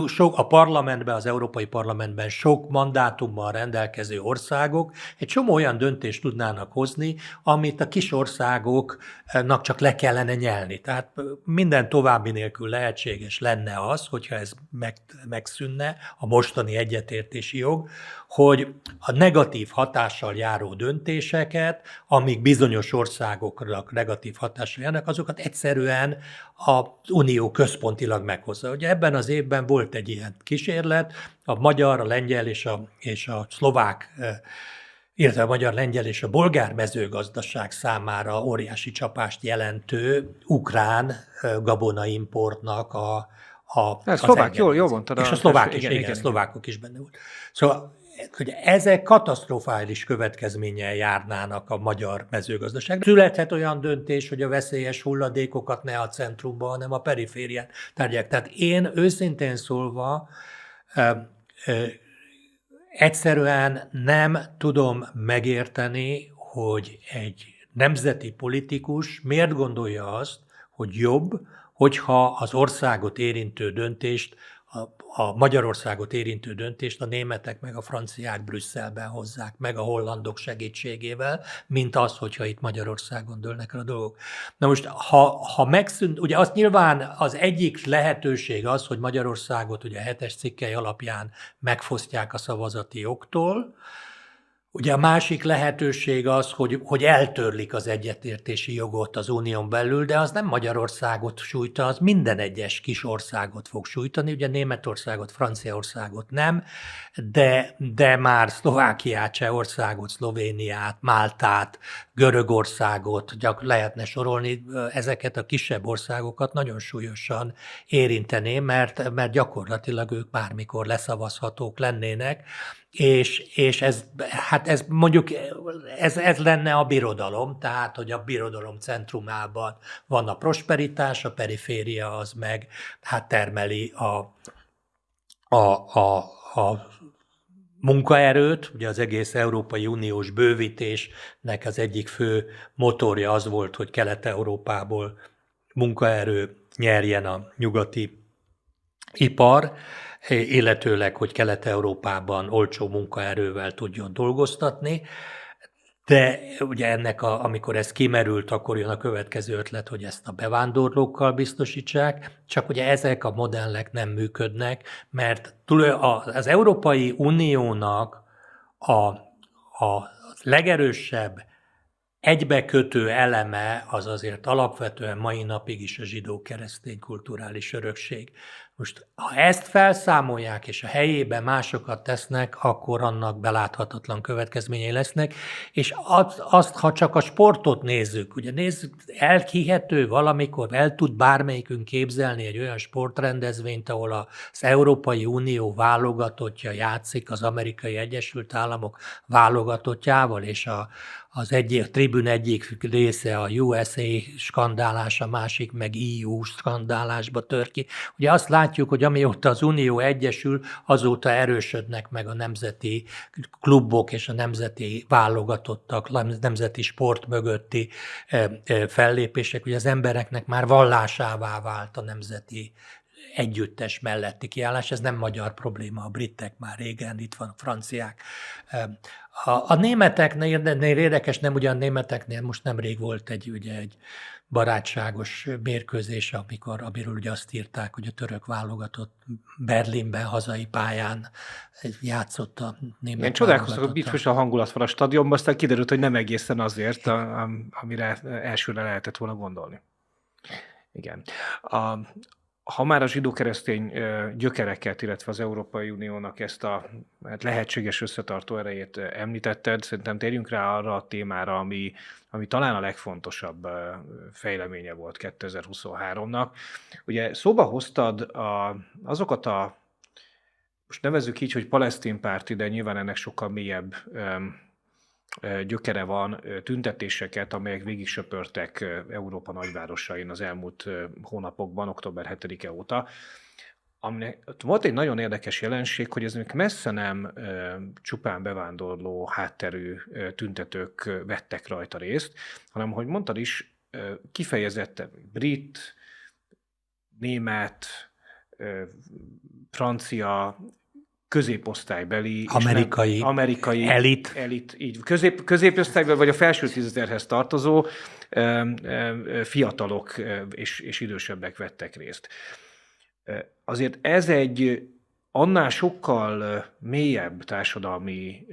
sok, a parlamentben, az Európai Parlamentben sok mandátummal rendelkező országok egy csomó olyan döntést tudnának hozni, amit a kis országoknak csak le kellene nyelni. Tehát minden további nélkül lehetséges lenne az, hogyha ez meg, megszűnne, a mostani egyetértési jog, hogy a negatív hatással járó döntéseket, amik bizonyos országokra negatív hatással járnak, azokat egyszerűen az Unió központilag meghozza. Ugye ebben az évben volt egy ilyen kísérlet, a magyar, a lengyel és a, és a szlovák illetve a magyar, lengyel és a bolgár mezőgazdaság számára óriási csapást jelentő ukrán gabonaimportnak a, a, hát, szlovák, jól, jól mondtad. És a szlovák is, igen, igen, igen, szlovákok is benne volt. Szóval hogy ezek katasztrofális következménnyel járnának a magyar mezőgazdaság. Születhet olyan döntés, hogy a veszélyes hulladékokat ne a centrumba, hanem a periférián tárgyák. Tehát én őszintén szólva ö, ö, egyszerűen nem tudom megérteni, hogy egy nemzeti politikus miért gondolja azt, hogy jobb, hogyha az országot érintő döntést a, Magyarországot érintő döntést a németek meg a franciák Brüsszelben hozzák, meg a hollandok segítségével, mint az, hogyha itt Magyarországon dőlnek el a dolgok. Na most, ha, ha megszűnt, ugye az nyilván az egyik lehetőség az, hogy Magyarországot ugye a hetes cikkei alapján megfosztják a szavazati jogtól, Ugye a másik lehetőség az, hogy, hogy eltörlik az egyetértési jogot az unión belül, de az nem Magyarországot sújta, az minden egyes kis országot fog sújtani, ugye Németországot, Franciaországot nem, de, de már Szlovákiát, Csehországot, Szlovéniát, Máltát, Görögországot, gyak lehetne sorolni, ezeket a kisebb országokat nagyon súlyosan érinteni, mert, mert gyakorlatilag ők bármikor leszavazhatók lennének, és, és ez, hát ez mondjuk, ez, ez lenne a birodalom, tehát, hogy a birodalom centrumában van a prosperitás, a periféria az meg hát termeli a, a, a, a munkaerőt, ugye az egész Európai Uniós bővítésnek az egyik fő motorja az volt, hogy Kelet-Európából munkaerő nyerjen a nyugati ipar, illetőleg, hogy Kelet-Európában olcsó munkaerővel tudjon dolgoztatni. De ugye ennek, a, amikor ez kimerült, akkor jön a következő ötlet, hogy ezt a bevándorlókkal biztosítsák, csak ugye ezek a modellek nem működnek, mert az Európai Uniónak a, a legerősebb egybekötő eleme az azért alapvetően mai napig is a zsidó-keresztény kulturális örökség. Most, ha ezt felszámolják, és a helyébe másokat tesznek, akkor annak beláthatatlan következményei lesznek, és azt, ha csak a sportot nézzük, ugye nézzük, elkihető valamikor, el tud bármelyikünk képzelni egy olyan sportrendezvényt, ahol az Európai Unió válogatottja játszik az Amerikai Egyesült Államok válogatottjával, és a, az egyik, a tribün egyik része a USA skandálás, a másik meg EU skandálásba tör ki. Ugye azt látjuk, hogy amióta az Unió egyesül, azóta erősödnek meg a nemzeti klubok és a nemzeti válogatottak, nemzeti sport mögötti eh, eh, fellépések. Ugye az embereknek már vallásává vált a nemzeti együttes melletti kiállás, ez nem magyar probléma, a britek már régen, itt van a franciák. A, a németeknél érdekes, nem ugyan németeknél, most nemrég volt egy, ugye, egy barátságos mérkőzés, amikor, amiről ugye azt írták, hogy a török válogatott Berlinben, hazai pályán játszott a német Én csodálkoztam, hogy biztos a hangulat van a stadionban, aztán kiderült, hogy nem egészen azért, amire elsőre lehetett volna gondolni. Igen. A, ha már a zsidó-keresztény gyökereket, illetve az Európai Uniónak ezt a hát lehetséges összetartó erejét említetted, szerintem térjünk rá arra a témára, ami, ami talán a legfontosabb fejleménye volt 2023-nak. Ugye szóba hoztad a, azokat a, most nevezzük így, hogy palesztin párti, de nyilván ennek sokkal mélyebb gyökere van tüntetéseket, amelyek végig söpörtek Európa nagyvárosain az elmúlt hónapokban, október 7-e óta. Aminek, volt egy nagyon érdekes jelenség, hogy ez még messze nem csupán bevándorló hátterű tüntetők vettek rajta részt, hanem, hogy mondtad is, kifejezetten brit, német, francia, középosztálybeli, amerikai, nem, amerikai elit, elit így, közép, középosztálybeli vagy a felső tízezerhez tartozó ö, ö, fiatalok és, és idősebbek vettek részt. Azért ez egy annál sokkal mélyebb társadalmi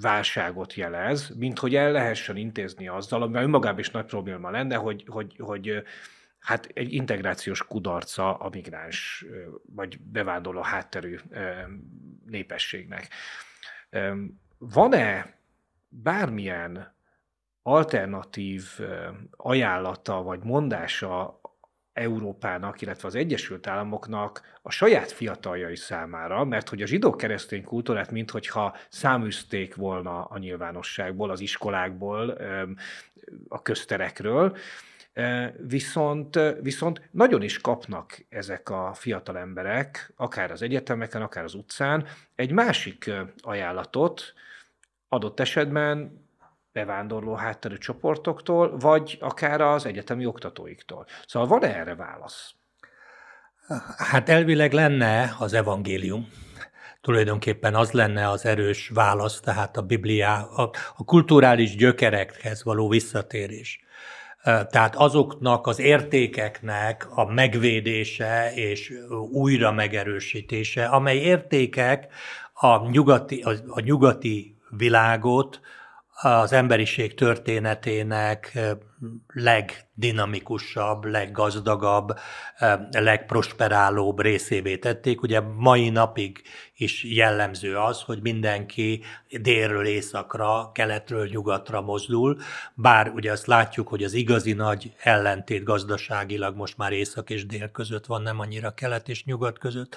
válságot jelez, mint hogy el lehessen intézni azzal, ami önmagában is nagy probléma lenne, hogy, hogy, hogy hát egy integrációs kudarca a migráns vagy bevándorló hátterű népességnek. Van-e bármilyen alternatív ajánlata vagy mondása Európának, illetve az Egyesült Államoknak a saját fiataljai számára, mert hogy a zsidó-keresztény kultúrát minthogyha száműzték volna a nyilvánosságból, az iskolákból, a közterekről, Viszont, viszont nagyon is kapnak ezek a fiatal emberek, akár az egyetemeken, akár az utcán, egy másik ajánlatot, adott esetben bevándorló hátterű csoportoktól, vagy akár az egyetemi oktatóiktól. Szóval van erre válasz? Hát elvileg lenne az evangélium. Tulajdonképpen az lenne az erős válasz, tehát a Bibliá, a, a kulturális gyökerekhez való visszatérés. Tehát azoknak az értékeknek a megvédése és újra megerősítése, amely értékek a nyugati, a, a nyugati világot az emberiség történetének legdinamikusabb, leggazdagabb, legprosperálóbb részévé tették. Ugye mai napig is jellemző az, hogy mindenki délről északra, keletről nyugatra mozdul, bár ugye azt látjuk, hogy az igazi nagy ellentét gazdaságilag most már észak és dél között van, nem annyira kelet és nyugat között.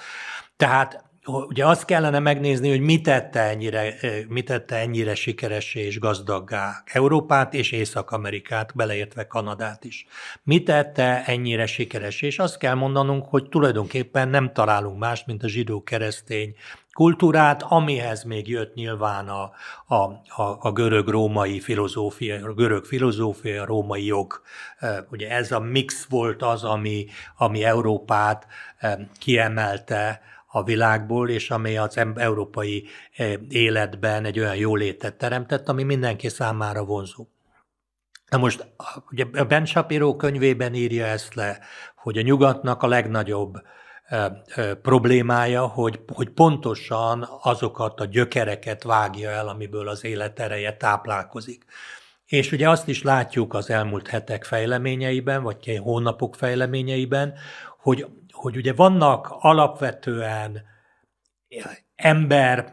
Tehát ugye azt kellene megnézni, hogy mit tette ennyire, mit tette ennyire sikeressé és gazdaggá Európát és Észak-Amerikát, beleértve Kanadát is. Mit tette ennyire sikeres? És azt kell mondanunk, hogy tulajdonképpen nem találunk más, mint a zsidó-keresztény kultúrát, amihez még jött nyilván a, a, a, a görög-római filozófia, a görög filozófia, a római jog. Ugye ez a mix volt az, ami, ami Európát kiemelte a világból, és amely az európai eh, életben egy olyan jólétet teremtett, ami mindenki számára vonzó. Na most, ugye Ben Shapiro könyvében írja ezt le, hogy a nyugatnak a legnagyobb e, e, problémája, hogy, hogy pontosan azokat a gyökereket vágja el, amiből az élet ereje táplálkozik. És ugye azt is látjuk az elmúlt hetek fejleményeiben, vagy hónapok fejleményeiben, hogy hogy ugye vannak alapvetően ember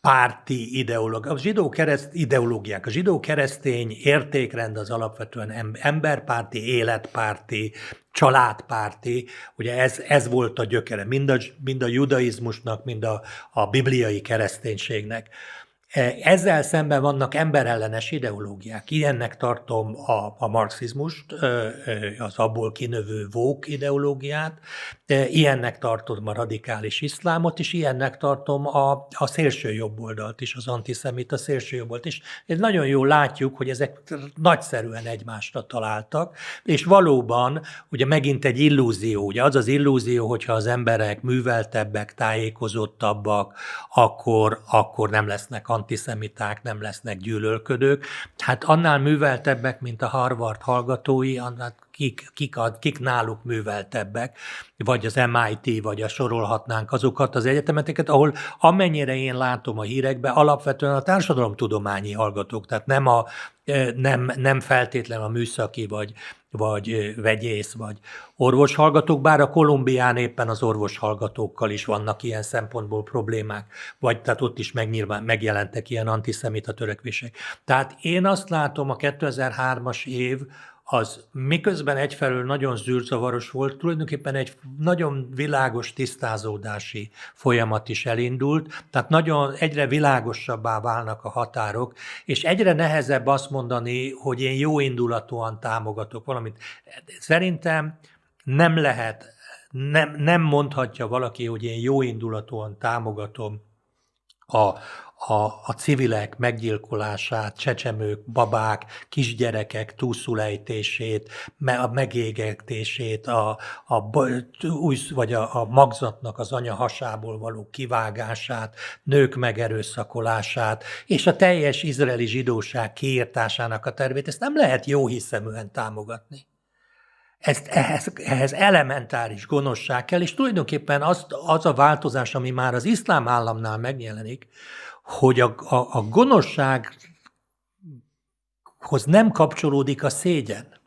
párti ideológiák, a zsidó kereszt ideológiák, a zsidó keresztény értékrend az alapvetően emberpárti, életpárti, családpárti, ugye ez, ez volt a gyökere, mind a, mind a judaizmusnak, mind a, a bibliai kereszténységnek. Ezzel szemben vannak emberellenes ideológiák. Ilyennek tartom a, a marxizmust, az abból kinövő vók ideológiát, ilyennek tartom a radikális iszlámot, és ilyennek tartom a, a szélső jobboldalt is, az antiszemita szélső jobboldalt is. Ez nagyon jól látjuk, hogy ezek nagyszerűen egymásra találtak, és valóban ugye megint egy illúzió, ugye az az illúzió, hogyha az emberek műveltebbek, tájékozottabbak, akkor, akkor nem lesznek antiszemiták, nem lesznek gyűlölködők. Hát annál műveltebbek, mint a Harvard hallgatói, annál kik, kik, a, kik náluk műveltebbek, vagy az MIT, vagy a sorolhatnánk azokat az egyetemeteket, ahol amennyire én látom a hírekben, alapvetően a társadalomtudományi hallgatók, tehát nem, a, nem, nem feltétlen a műszaki, vagy, vagy vegyész, vagy orvoshallgatók, bár a Kolumbián éppen az orvoshallgatókkal is vannak ilyen szempontból problémák, vagy tehát ott is megnyilván, megjelentek ilyen antiszemita törekvések. Tehát én azt látom, a 2003-as év az miközben egyfelől nagyon zűrzavaros volt, tulajdonképpen egy nagyon világos tisztázódási folyamat is elindult, tehát nagyon egyre világosabbá válnak a határok, és egyre nehezebb azt mondani, hogy én jó indulatúan támogatok valamit. Szerintem nem lehet, nem, nem mondhatja valaki, hogy én jó indulatúan támogatom a, a, a civilek meggyilkolását, csecsemők, babák, kisgyerekek túlszulejtését, a megégetését, a, a, új, vagy a, a magzatnak az anya hasából való kivágását, nők megerőszakolását, és a teljes izraeli zsidóság kiírtásának a tervét, ezt nem lehet jó hiszeműen támogatni. Ezt, ehhez, ehhez elementáris gonoszság kell, és tulajdonképpen az, az a változás, ami már az iszlám államnál megjelenik, hogy a, a, a gonoszsághoz nem kapcsolódik a szégyen.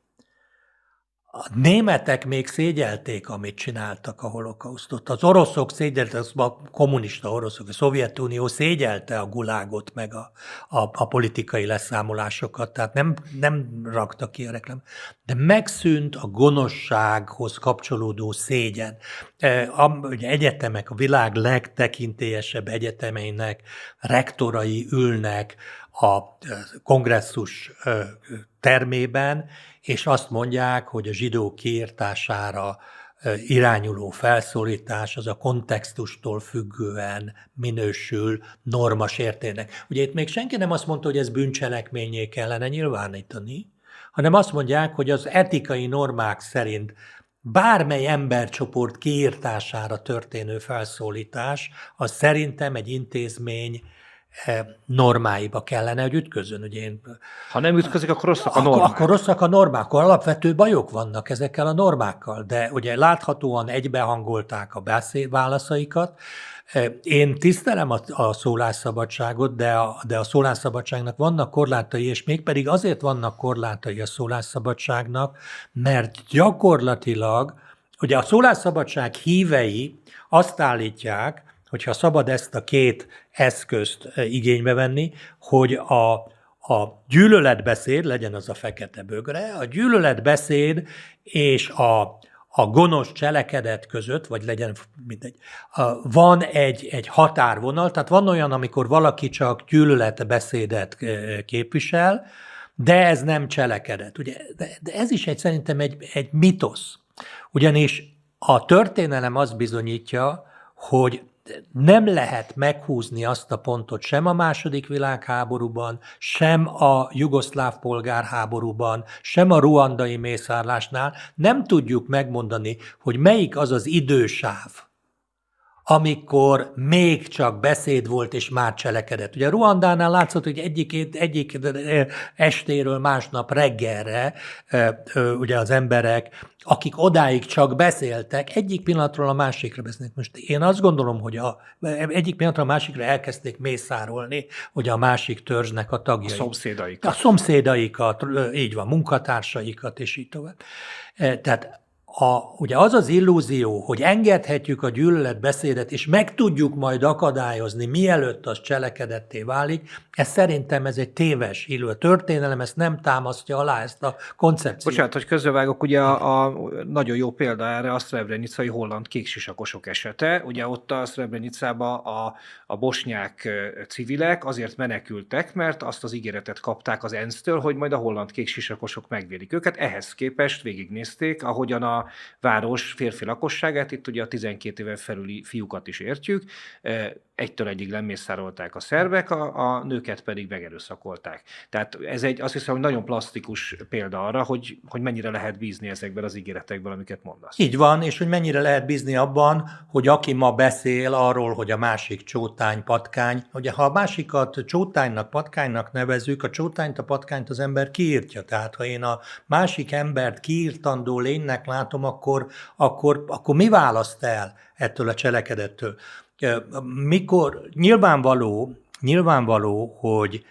A németek még szégyelték, amit csináltak a holokausztot. Az oroszok szégyelte, az a kommunista oroszok, a Szovjetunió szégyelte a gulágot, meg a, a, a politikai leszámolásokat, tehát nem, nem rakta ki a reklám. De megszűnt a gonoszsághoz kapcsolódó szégyen. E, a, ugye egyetemek, a világ legtekintélyesebb egyetemeinek rektorai ülnek a kongresszus termében, és azt mondják, hogy a zsidó kiirtására irányuló felszólítás az a kontextustól függően minősül normas értének. Ugye itt még senki nem azt mondta, hogy ez bűncselekményé kellene nyilvánítani, hanem azt mondják, hogy az etikai normák szerint bármely embercsoport kiírtására történő felszólítás, az szerintem egy intézmény normáiba kellene, hogy ütközön. Ugye én, ha nem ütközik, akkor rosszak a normák. Akkor, akkor rosszak a normák, akkor alapvető bajok vannak ezekkel a normákkal, de ugye láthatóan egybehangolták a beszéd válaszaikat. E, én tisztelem a, a szólásszabadságot, de a, de a szólásszabadságnak vannak korlátai, és mégpedig azért vannak korlátai a szólásszabadságnak, mert gyakorlatilag, ugye a szólásszabadság hívei azt állítják, hogyha szabad ezt a két eszközt e, igénybe venni, hogy a, a gyűlöletbeszéd, legyen az a fekete bögre, a gyűlöletbeszéd és a, a gonosz cselekedet között, vagy legyen mindegy, van egy, egy határvonal, tehát van olyan, amikor valaki csak gyűlöletbeszédet e, képvisel, de ez nem cselekedet. Ugye, de, de ez is egy, szerintem egy, egy mitosz. Ugyanis a történelem azt bizonyítja, hogy nem lehet meghúzni azt a pontot sem a második világháborúban, sem a jugoszláv polgárháborúban, sem a ruandai mészárlásnál. Nem tudjuk megmondani, hogy melyik az az idősáv, amikor még csak beszéd volt és már cselekedett. Ugye Ruandánál látszott, hogy egyik, egyik estéről másnap reggelre ugye az emberek, akik odáig csak beszéltek, egyik pillanatról a másikra beszélnek. Most én azt gondolom, hogy a, egyik pillanatról a másikra elkezdték mészárolni, hogy a másik törzsnek a tagjai. A szomszédaikat. A szomszédaikat, így van, munkatársaikat, és így tovább. Tehát a, ugye az az illúzió, hogy engedhetjük a gyűlöletbeszédet, és meg tudjuk majd akadályozni, mielőtt az cselekedetté válik, ez szerintem ez egy téves illú. A történelem ezt nem támasztja alá, ezt a koncepciót. Bocsánat, hogy közbevágok, ugye a, a nagyon jó példa erre a Srebrenicai holland kéksisakosok esete. Ugye ott a Srebrenicába a, a bosnyák civilek azért menekültek, mert azt az ígéretet kapták az ENSZ-től, hogy majd a holland kéksisakosok megvédik őket. Ehhez képest végignézték, ahogyan a város férfi lakosságát, itt ugye a 12 éven felüli fiúkat is értjük, egytől egyig lemészárolták a szervek, a, a nőket pedig megerőszakolták. Tehát ez egy, azt hiszem, hogy nagyon plastikus példa arra, hogy, hogy mennyire lehet bízni ezekben az ígéretekben, amiket mondasz. Így van, és hogy mennyire lehet bízni abban, hogy aki ma beszél arról, hogy a másik csótány, patkány, ugye ha a másikat csótánynak, patkánynak nevezük, a csótányt, a patkányt az ember kiírtja. Tehát ha én a másik embert kiírtandó lénynek látom, akkor, akkor, akkor mi választ el ettől a cselekedettől? Mikor nyilvánvaló, nyilvánvaló, hogy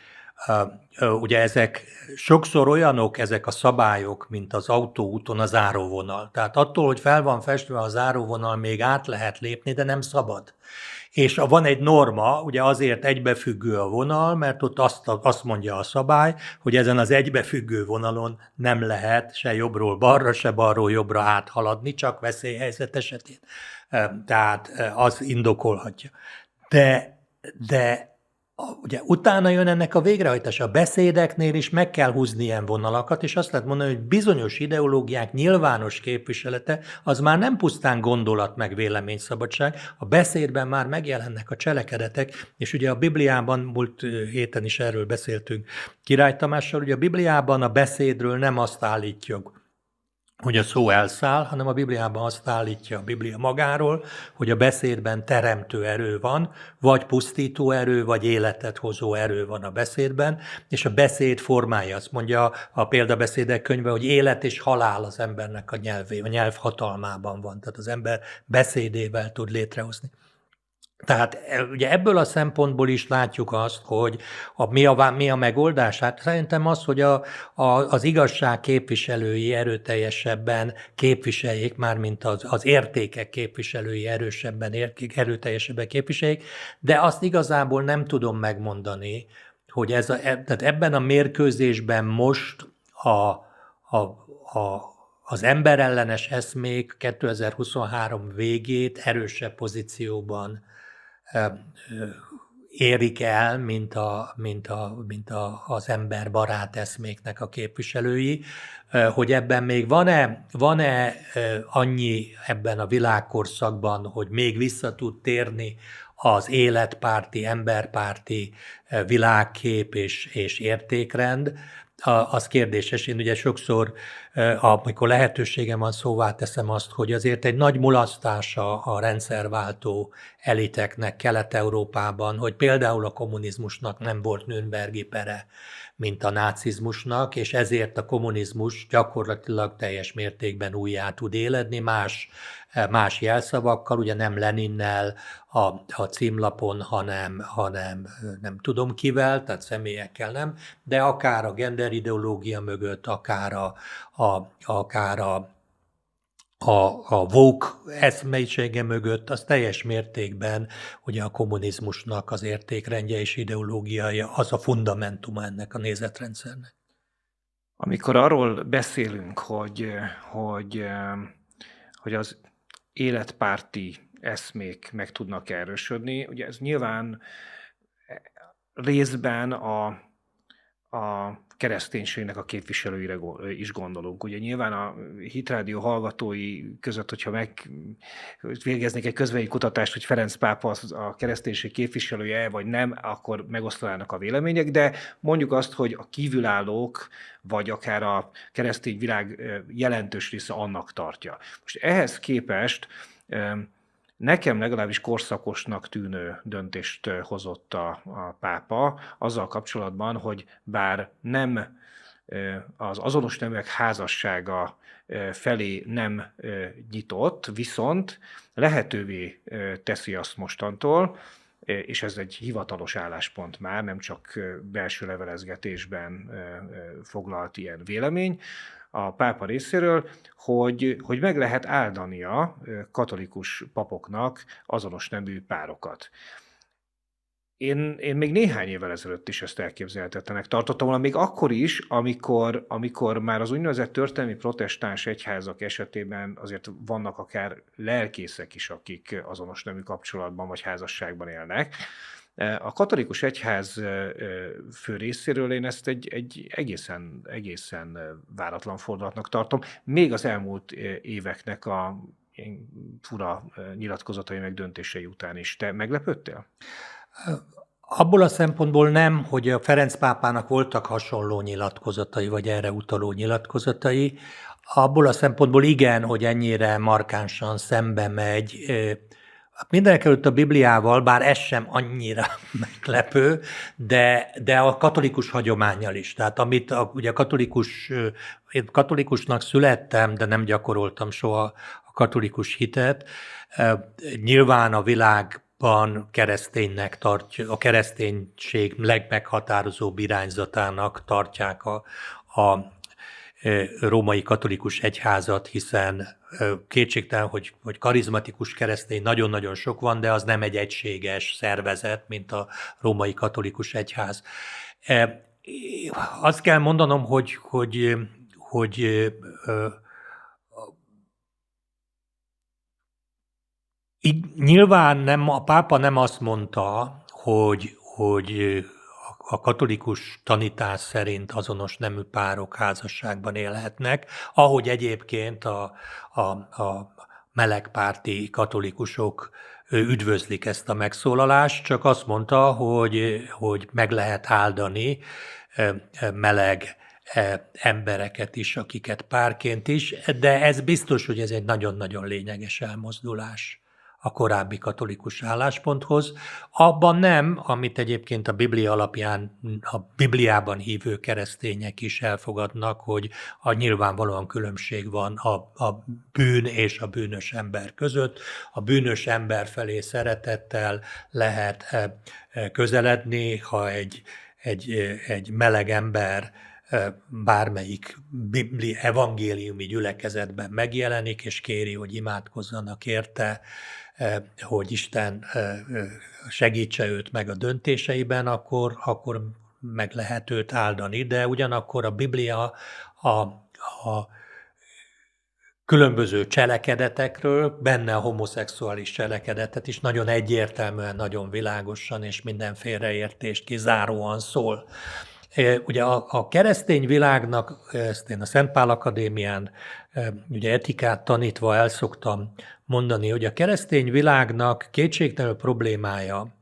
ugye ezek sokszor olyanok, ezek a szabályok, mint az autóúton a záróvonal. Tehát attól, hogy fel van festve a záróvonal, még át lehet lépni, de nem szabad. És van egy norma, ugye azért egybefüggő a vonal, mert ott azt, azt mondja a szabály, hogy ezen az egybefüggő vonalon nem lehet se jobbról balra, se balról jobbra áthaladni, csak veszélyhelyzet esetén tehát az indokolhatja. De, de ugye utána jön ennek a végrehajtása. A beszédeknél is meg kell húzni ilyen vonalakat, és azt lehet mondani, hogy bizonyos ideológiák nyilvános képviselete az már nem pusztán gondolat meg véleményszabadság, a beszédben már megjelennek a cselekedetek, és ugye a Bibliában, múlt héten is erről beszéltünk Király Tamással, ugye a Bibliában a beszédről nem azt állítjuk, hogy a szó elszáll, hanem a Bibliában azt állítja a Biblia magáról, hogy a beszédben teremtő erő van, vagy pusztító erő, vagy életet hozó erő van a beszédben, és a beszéd formája, azt mondja a példabeszédek könyve, hogy élet és halál az embernek a nyelvé, a nyelv hatalmában van, tehát az ember beszédével tud létrehozni. Tehát e, ugye ebből a szempontból is látjuk azt, hogy a, mi, a, mi a megoldás. Hát szerintem az, hogy a, a, az igazság képviselői erőteljesebben képviseljék, már mint az, az értékek képviselői erősebben, erőteljesebben képviseljék, de azt igazából nem tudom megmondani, hogy ez a, e, tehát ebben a mérkőzésben most a, a, a az emberellenes eszmék 2023 végét erősebb pozícióban érik el, mint, a, mint, a, mint a, az ember barát eszméknek a képviselői, hogy ebben még van-e, van-e annyi ebben a világkorszakban, hogy még vissza tud térni az életpárti, emberpárti világkép és, és értékrend, az kérdéses. Én ugye sokszor, amikor lehetőségem van, szóvá teszem azt, hogy azért egy nagy mulasztása a rendszerváltó eliteknek Kelet-Európában, hogy például a kommunizmusnak nem volt Nürnbergi pere, mint a nácizmusnak, és ezért a kommunizmus gyakorlatilag teljes mértékben újjá tud éledni, más, más jelszavakkal, ugye nem Leninnel a, a címlapon, hanem, hanem nem tudom kivel, tehát személyekkel nem, de akár a genderideológia mögött, akár a, a, akár a a, a vók eszmeisége mögött, az teljes mértékben ugye a kommunizmusnak az értékrendje és ideológiája, az a fundamentuma ennek a nézetrendszernek. Amikor arról beszélünk, hogy, hogy, hogy az életpárti eszmék meg tudnak erősödni, ugye ez nyilván részben a, a kereszténységnek a képviselőire is gondolunk. Ugye nyilván a hitrádió hallgatói között, hogyha meg végeznék egy közvei kutatást, hogy Ferenc pápa a kereszténység képviselője, vagy nem, akkor megosztanának a vélemények, de mondjuk azt, hogy a kívülállók, vagy akár a keresztény világ jelentős része annak tartja. Most ehhez képest Nekem legalábbis korszakosnak tűnő döntést hozott a, a pápa azzal kapcsolatban, hogy bár nem az azonos neműek házassága felé nem nyitott, viszont lehetővé teszi azt mostantól, és ez egy hivatalos álláspont már, nem csak belső levelezgetésben foglalt ilyen vélemény, a pápa részéről, hogy, hogy meg lehet áldania katolikus papoknak azonos nemű párokat. Én, én még néhány évvel ezelőtt is ezt elképzelhetetlenek tartottam volna, még akkor is, amikor, amikor már az úgynevezett történelmi protestáns egyházak esetében azért vannak akár lelkészek is, akik azonos nemű kapcsolatban vagy házasságban élnek. A katolikus egyház fő részéről én ezt egy, egy egészen, egészen váratlan fordulatnak tartom, még az elmúlt éveknek a fura nyilatkozatai meg döntései után is. Te meglepődtél? Abból a szempontból nem, hogy a Ferenc pápának voltak hasonló nyilatkozatai, vagy erre utaló nyilatkozatai. Abból a szempontból igen, hogy ennyire markánsan szembe megy. Mindenek előtt a Bibliával, bár ez sem annyira meglepő, de, de a katolikus hagyományjal is. Tehát amit a, ugye katolikus, én katolikusnak születtem, de nem gyakoroltam soha a katolikus hitet. Nyilván a világ van kereszténynek tartja, a kereszténység legmeghatározóbb irányzatának tartják a, a római katolikus egyházat, hiszen kétségtelen, hogy, hogy karizmatikus keresztény nagyon-nagyon sok van, de az nem egy egységes szervezet, mint a római katolikus egyház. Azt kell mondanom, hogy, hogy, hogy így nyilván nem, a pápa nem azt mondta, hogy, hogy a katolikus tanítás szerint azonos nemű párok házasságban élhetnek, ahogy egyébként a, a, a melegpárti katolikusok üdvözlik ezt a megszólalást, csak azt mondta, hogy, hogy meg lehet áldani meleg embereket is, akiket párként is, de ez biztos, hogy ez egy nagyon-nagyon lényeges elmozdulás a korábbi katolikus állásponthoz. Abban nem, amit egyébként a Biblia alapján, a Bibliában hívő keresztények is elfogadnak, hogy a nyilvánvalóan különbség van a, a bűn és a bűnös ember között. A bűnös ember felé szeretettel lehet eh, eh, közeledni, ha egy, egy, eh, egy meleg ember bármelyik bibli, evangéliumi gyülekezetben megjelenik, és kéri, hogy imádkozzanak érte, hogy Isten eh, eh, segítse őt meg a döntéseiben, akkor, akkor meg lehet őt áldani. De ugyanakkor a Biblia a, a különböző cselekedetekről, benne a homoszexuális cselekedetet is nagyon egyértelműen, nagyon világosan és minden félreértést kizáróan szól. Ugye a, a keresztény világnak, ezt én a Szentpál Akadémián ugye etikát tanítva el szoktam mondani, hogy a keresztény világnak kétségtelenül problémája,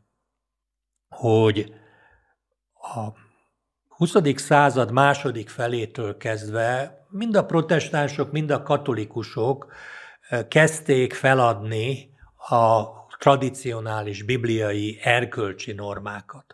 hogy a 20. század második felétől kezdve mind a protestánsok, mind a katolikusok kezdték feladni a tradicionális bibliai erkölcsi normákat.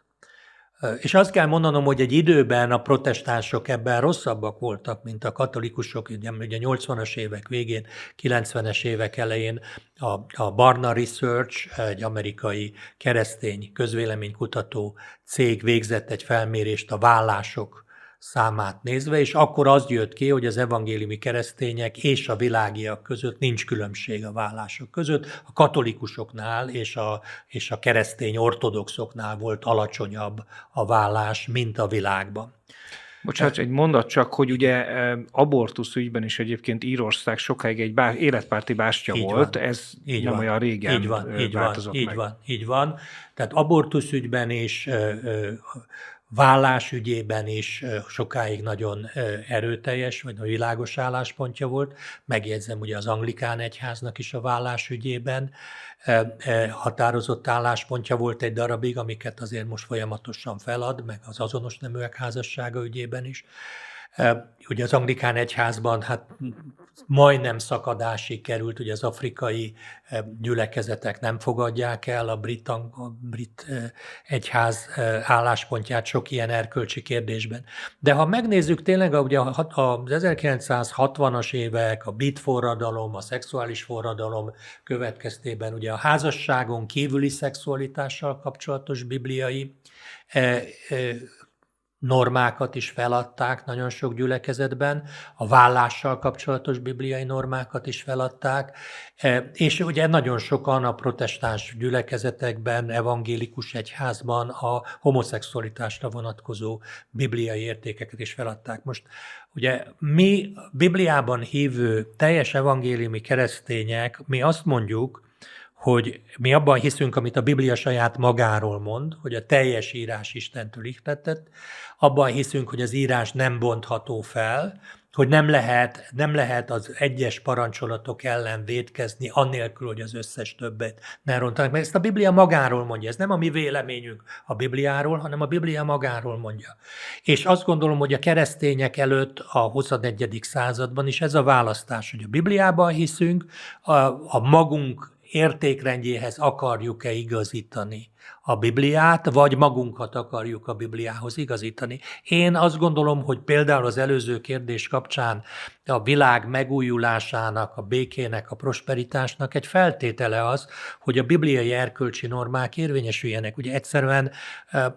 És azt kell mondanom, hogy egy időben a protestánsok ebben rosszabbak voltak, mint a katolikusok. Ugye, ugye 80-as évek végén, 90-es évek elején a, a Barna Research, egy amerikai keresztény közvéleménykutató cég végzett egy felmérést a vállások számát nézve, és akkor az jött ki, hogy az evangéliumi keresztények és a világiak között nincs különbség a vállások között. A katolikusoknál és a, és a keresztény ortodoxoknál volt alacsonyabb a vállás, mint a világban. Bocsánat, egy mondat csak, hogy ugye abortusz ügyben is egyébként Írország sokáig egy bá, életpárti bástya így volt, van, ez így nem van, olyan régen így van, így van, így meg. van, így van. Tehát abortusz ügyben is vállás ügyében is sokáig nagyon erőteljes, vagy a világos álláspontja volt. Megjegyzem, ugye az anglikán egyháznak is a vállás ügyében határozott álláspontja volt egy darabig, amiket azért most folyamatosan felad, meg az azonos neműek házassága ügyében is. Ugye az anglikán egyházban hát majdnem szakadásig került, ugye az afrikai gyülekezetek nem fogadják el a brit, a brit egyház álláspontját sok ilyen erkölcsi kérdésben. De ha megnézzük tényleg ugye az 1960-as évek, a brit forradalom, a szexuális forradalom következtében ugye a házasságon kívüli szexualitással kapcsolatos bibliai normákat is feladták nagyon sok gyülekezetben, a vállással kapcsolatos bibliai normákat is feladták, e, és ugye nagyon sokan a protestáns gyülekezetekben, evangélikus egyházban a homoszexualitásra vonatkozó bibliai értékeket is feladták. Most ugye mi Bibliában hívő teljes evangéliumi keresztények, mi azt mondjuk, hogy mi abban hiszünk, amit a Biblia saját magáról mond, hogy a teljes írás Istentől ihletett, abban hiszünk, hogy az írás nem bontható fel, hogy nem lehet, nem lehet az egyes parancsolatok ellen védkezni, annélkül, hogy az összes többet ne rontanak. Mert ezt a Biblia magáról mondja, ez nem a mi véleményünk a Bibliáról, hanem a Biblia magáról mondja. És azt gondolom, hogy a keresztények előtt a 21. században is ez a választás, hogy a Bibliában hiszünk, a, a magunk értékrendjéhez akarjuk-e igazítani a Bibliát, vagy magunkat akarjuk a Bibliához igazítani. Én azt gondolom, hogy például az előző kérdés kapcsán a világ megújulásának, a békének, a prosperitásnak egy feltétele az, hogy a bibliai erkölcsi normák érvényesüljenek. Ugye egyszerűen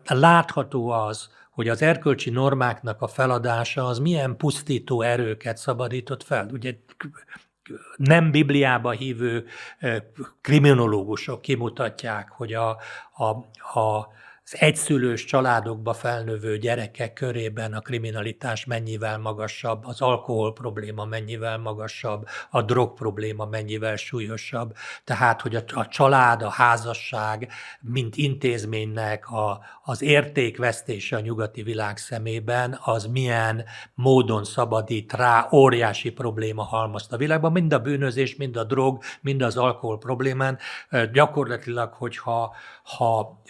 látható az, hogy az erkölcsi normáknak a feladása az milyen pusztító erőket szabadított fel. Ugye nem Bibliába hívő kriminológusok kimutatják, hogy a, a, a az egyszülős családokba felnövő gyerekek körében a kriminalitás mennyivel magasabb, az alkohol probléma mennyivel magasabb, a drog probléma mennyivel súlyosabb. Tehát, hogy a, a család, a házasság, mint intézménynek a, az értékvesztése a nyugati világ szemében, az milyen módon szabadít rá óriási probléma halmazt a világban, mind a bűnözés, mind a drog, mind az alkohol problémán. Gyakorlatilag, hogyha ha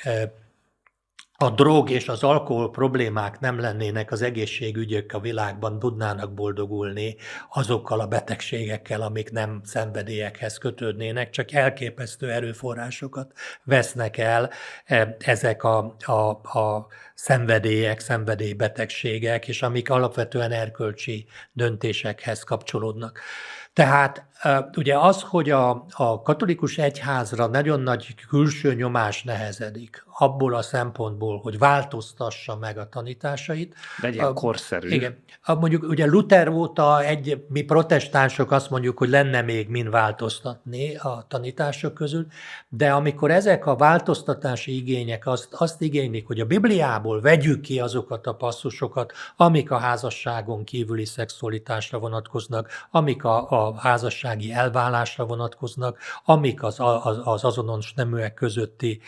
a drog és az alkohol problémák nem lennének, az egészségügyök a világban tudnának boldogulni azokkal a betegségekkel, amik nem szenvedélyekhez kötődnének, csak elképesztő erőforrásokat vesznek el e, ezek a, a, a szenvedélyek, szenvedélybetegségek, és amik alapvetően erkölcsi döntésekhez kapcsolódnak. Tehát ugye az, hogy a, a katolikus egyházra nagyon nagy külső nyomás nehezedik, abból a szempontból, hogy változtassa meg a tanításait. Legyen a, korszerű. Igen. A, mondjuk ugye Luther óta egy, mi protestánsok azt mondjuk, hogy lenne még min változtatni a tanítások közül, de amikor ezek a változtatási igények azt, azt igénylik, hogy a Bibliából vegyük ki azokat a passzusokat, amik a házasságon kívüli szexualitásra vonatkoznak, amik a, a házassági elválásra vonatkoznak, amik az, az, az azonos neműek közötti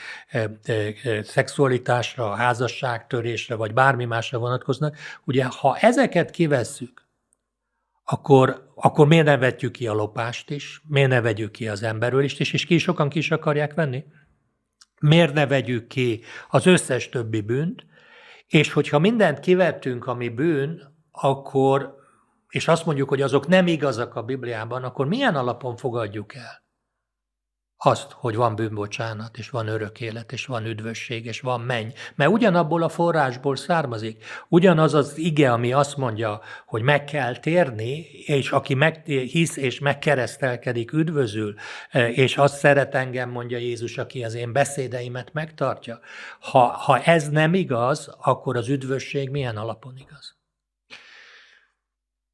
e, szexualitásra, házasságtörésre, vagy bármi másra vonatkoznak. Ugye, ha ezeket kivesszük, akkor, akkor miért ne vetjük ki a lopást is, miért ne vegyük ki az emberölést is, és ki sokan ki is akarják venni? Miért ne vegyük ki az összes többi bűnt, és hogyha mindent kivettünk, ami bűn, akkor, és azt mondjuk, hogy azok nem igazak a Bibliában, akkor milyen alapon fogadjuk el? Azt, hogy van bűnbocsánat, és van örök élet, és van üdvösség, és van menny. Mert ugyanabból a forrásból származik. Ugyanaz az ige, ami azt mondja, hogy meg kell térni, és aki meg, hisz és megkeresztelkedik, üdvözül, és azt szeret engem, mondja Jézus, aki az én beszédeimet megtartja. Ha, ha ez nem igaz, akkor az üdvösség milyen alapon igaz?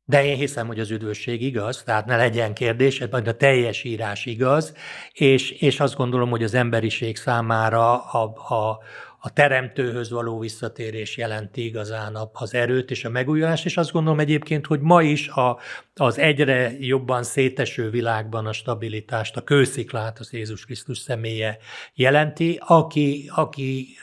De én hiszem, hogy az üdvösség igaz, tehát ne legyen kérdés, majd a teljes írás igaz, és, és azt gondolom, hogy az emberiség számára a, a, a teremtőhöz való visszatérés jelenti igazán az erőt és a megújulást, és azt gondolom egyébként, hogy ma is a, az egyre jobban széteső világban a stabilitást, a kősziklát az Jézus Krisztus személye jelenti, aki, aki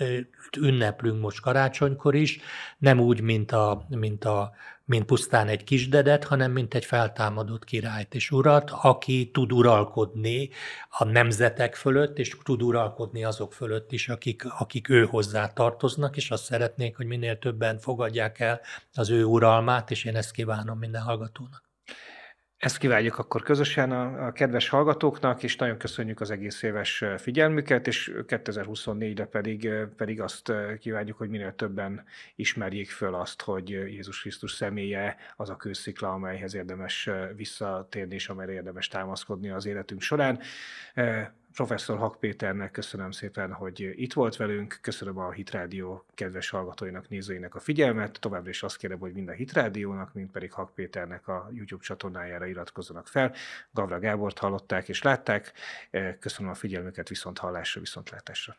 ünneplünk most karácsonykor is, nem úgy, mint, a, mint, a, mint pusztán egy kisdedet, hanem mint egy feltámadott királyt és urat, aki tud uralkodni a nemzetek fölött, és tud uralkodni azok fölött is, akik, akik ő hozzá tartoznak, és azt szeretnék, hogy minél többen fogadják el az ő uralmát, és én ezt kívánom minden hallgatónak. Ezt kívánjuk akkor közösen a, a kedves hallgatóknak, és nagyon köszönjük az egész éves figyelmüket, és 2024-re pedig, pedig azt kívánjuk, hogy minél többen ismerjék föl azt, hogy Jézus Krisztus személye az a kőszikla, amelyhez érdemes visszatérni, és amelyre érdemes támaszkodni az életünk során. Professzor Hak Péternek köszönöm szépen, hogy itt volt velünk, köszönöm a Hitrádió kedves hallgatóinak, nézőinek a figyelmet, továbbra is azt kérem, hogy mind a Hitrádiónak, mind pedig Hak Péternek a YouTube csatornájára iratkozzanak fel. Gavra Gábort hallották és látták, köszönöm a figyelmüket, viszont hallásra, viszont látásra.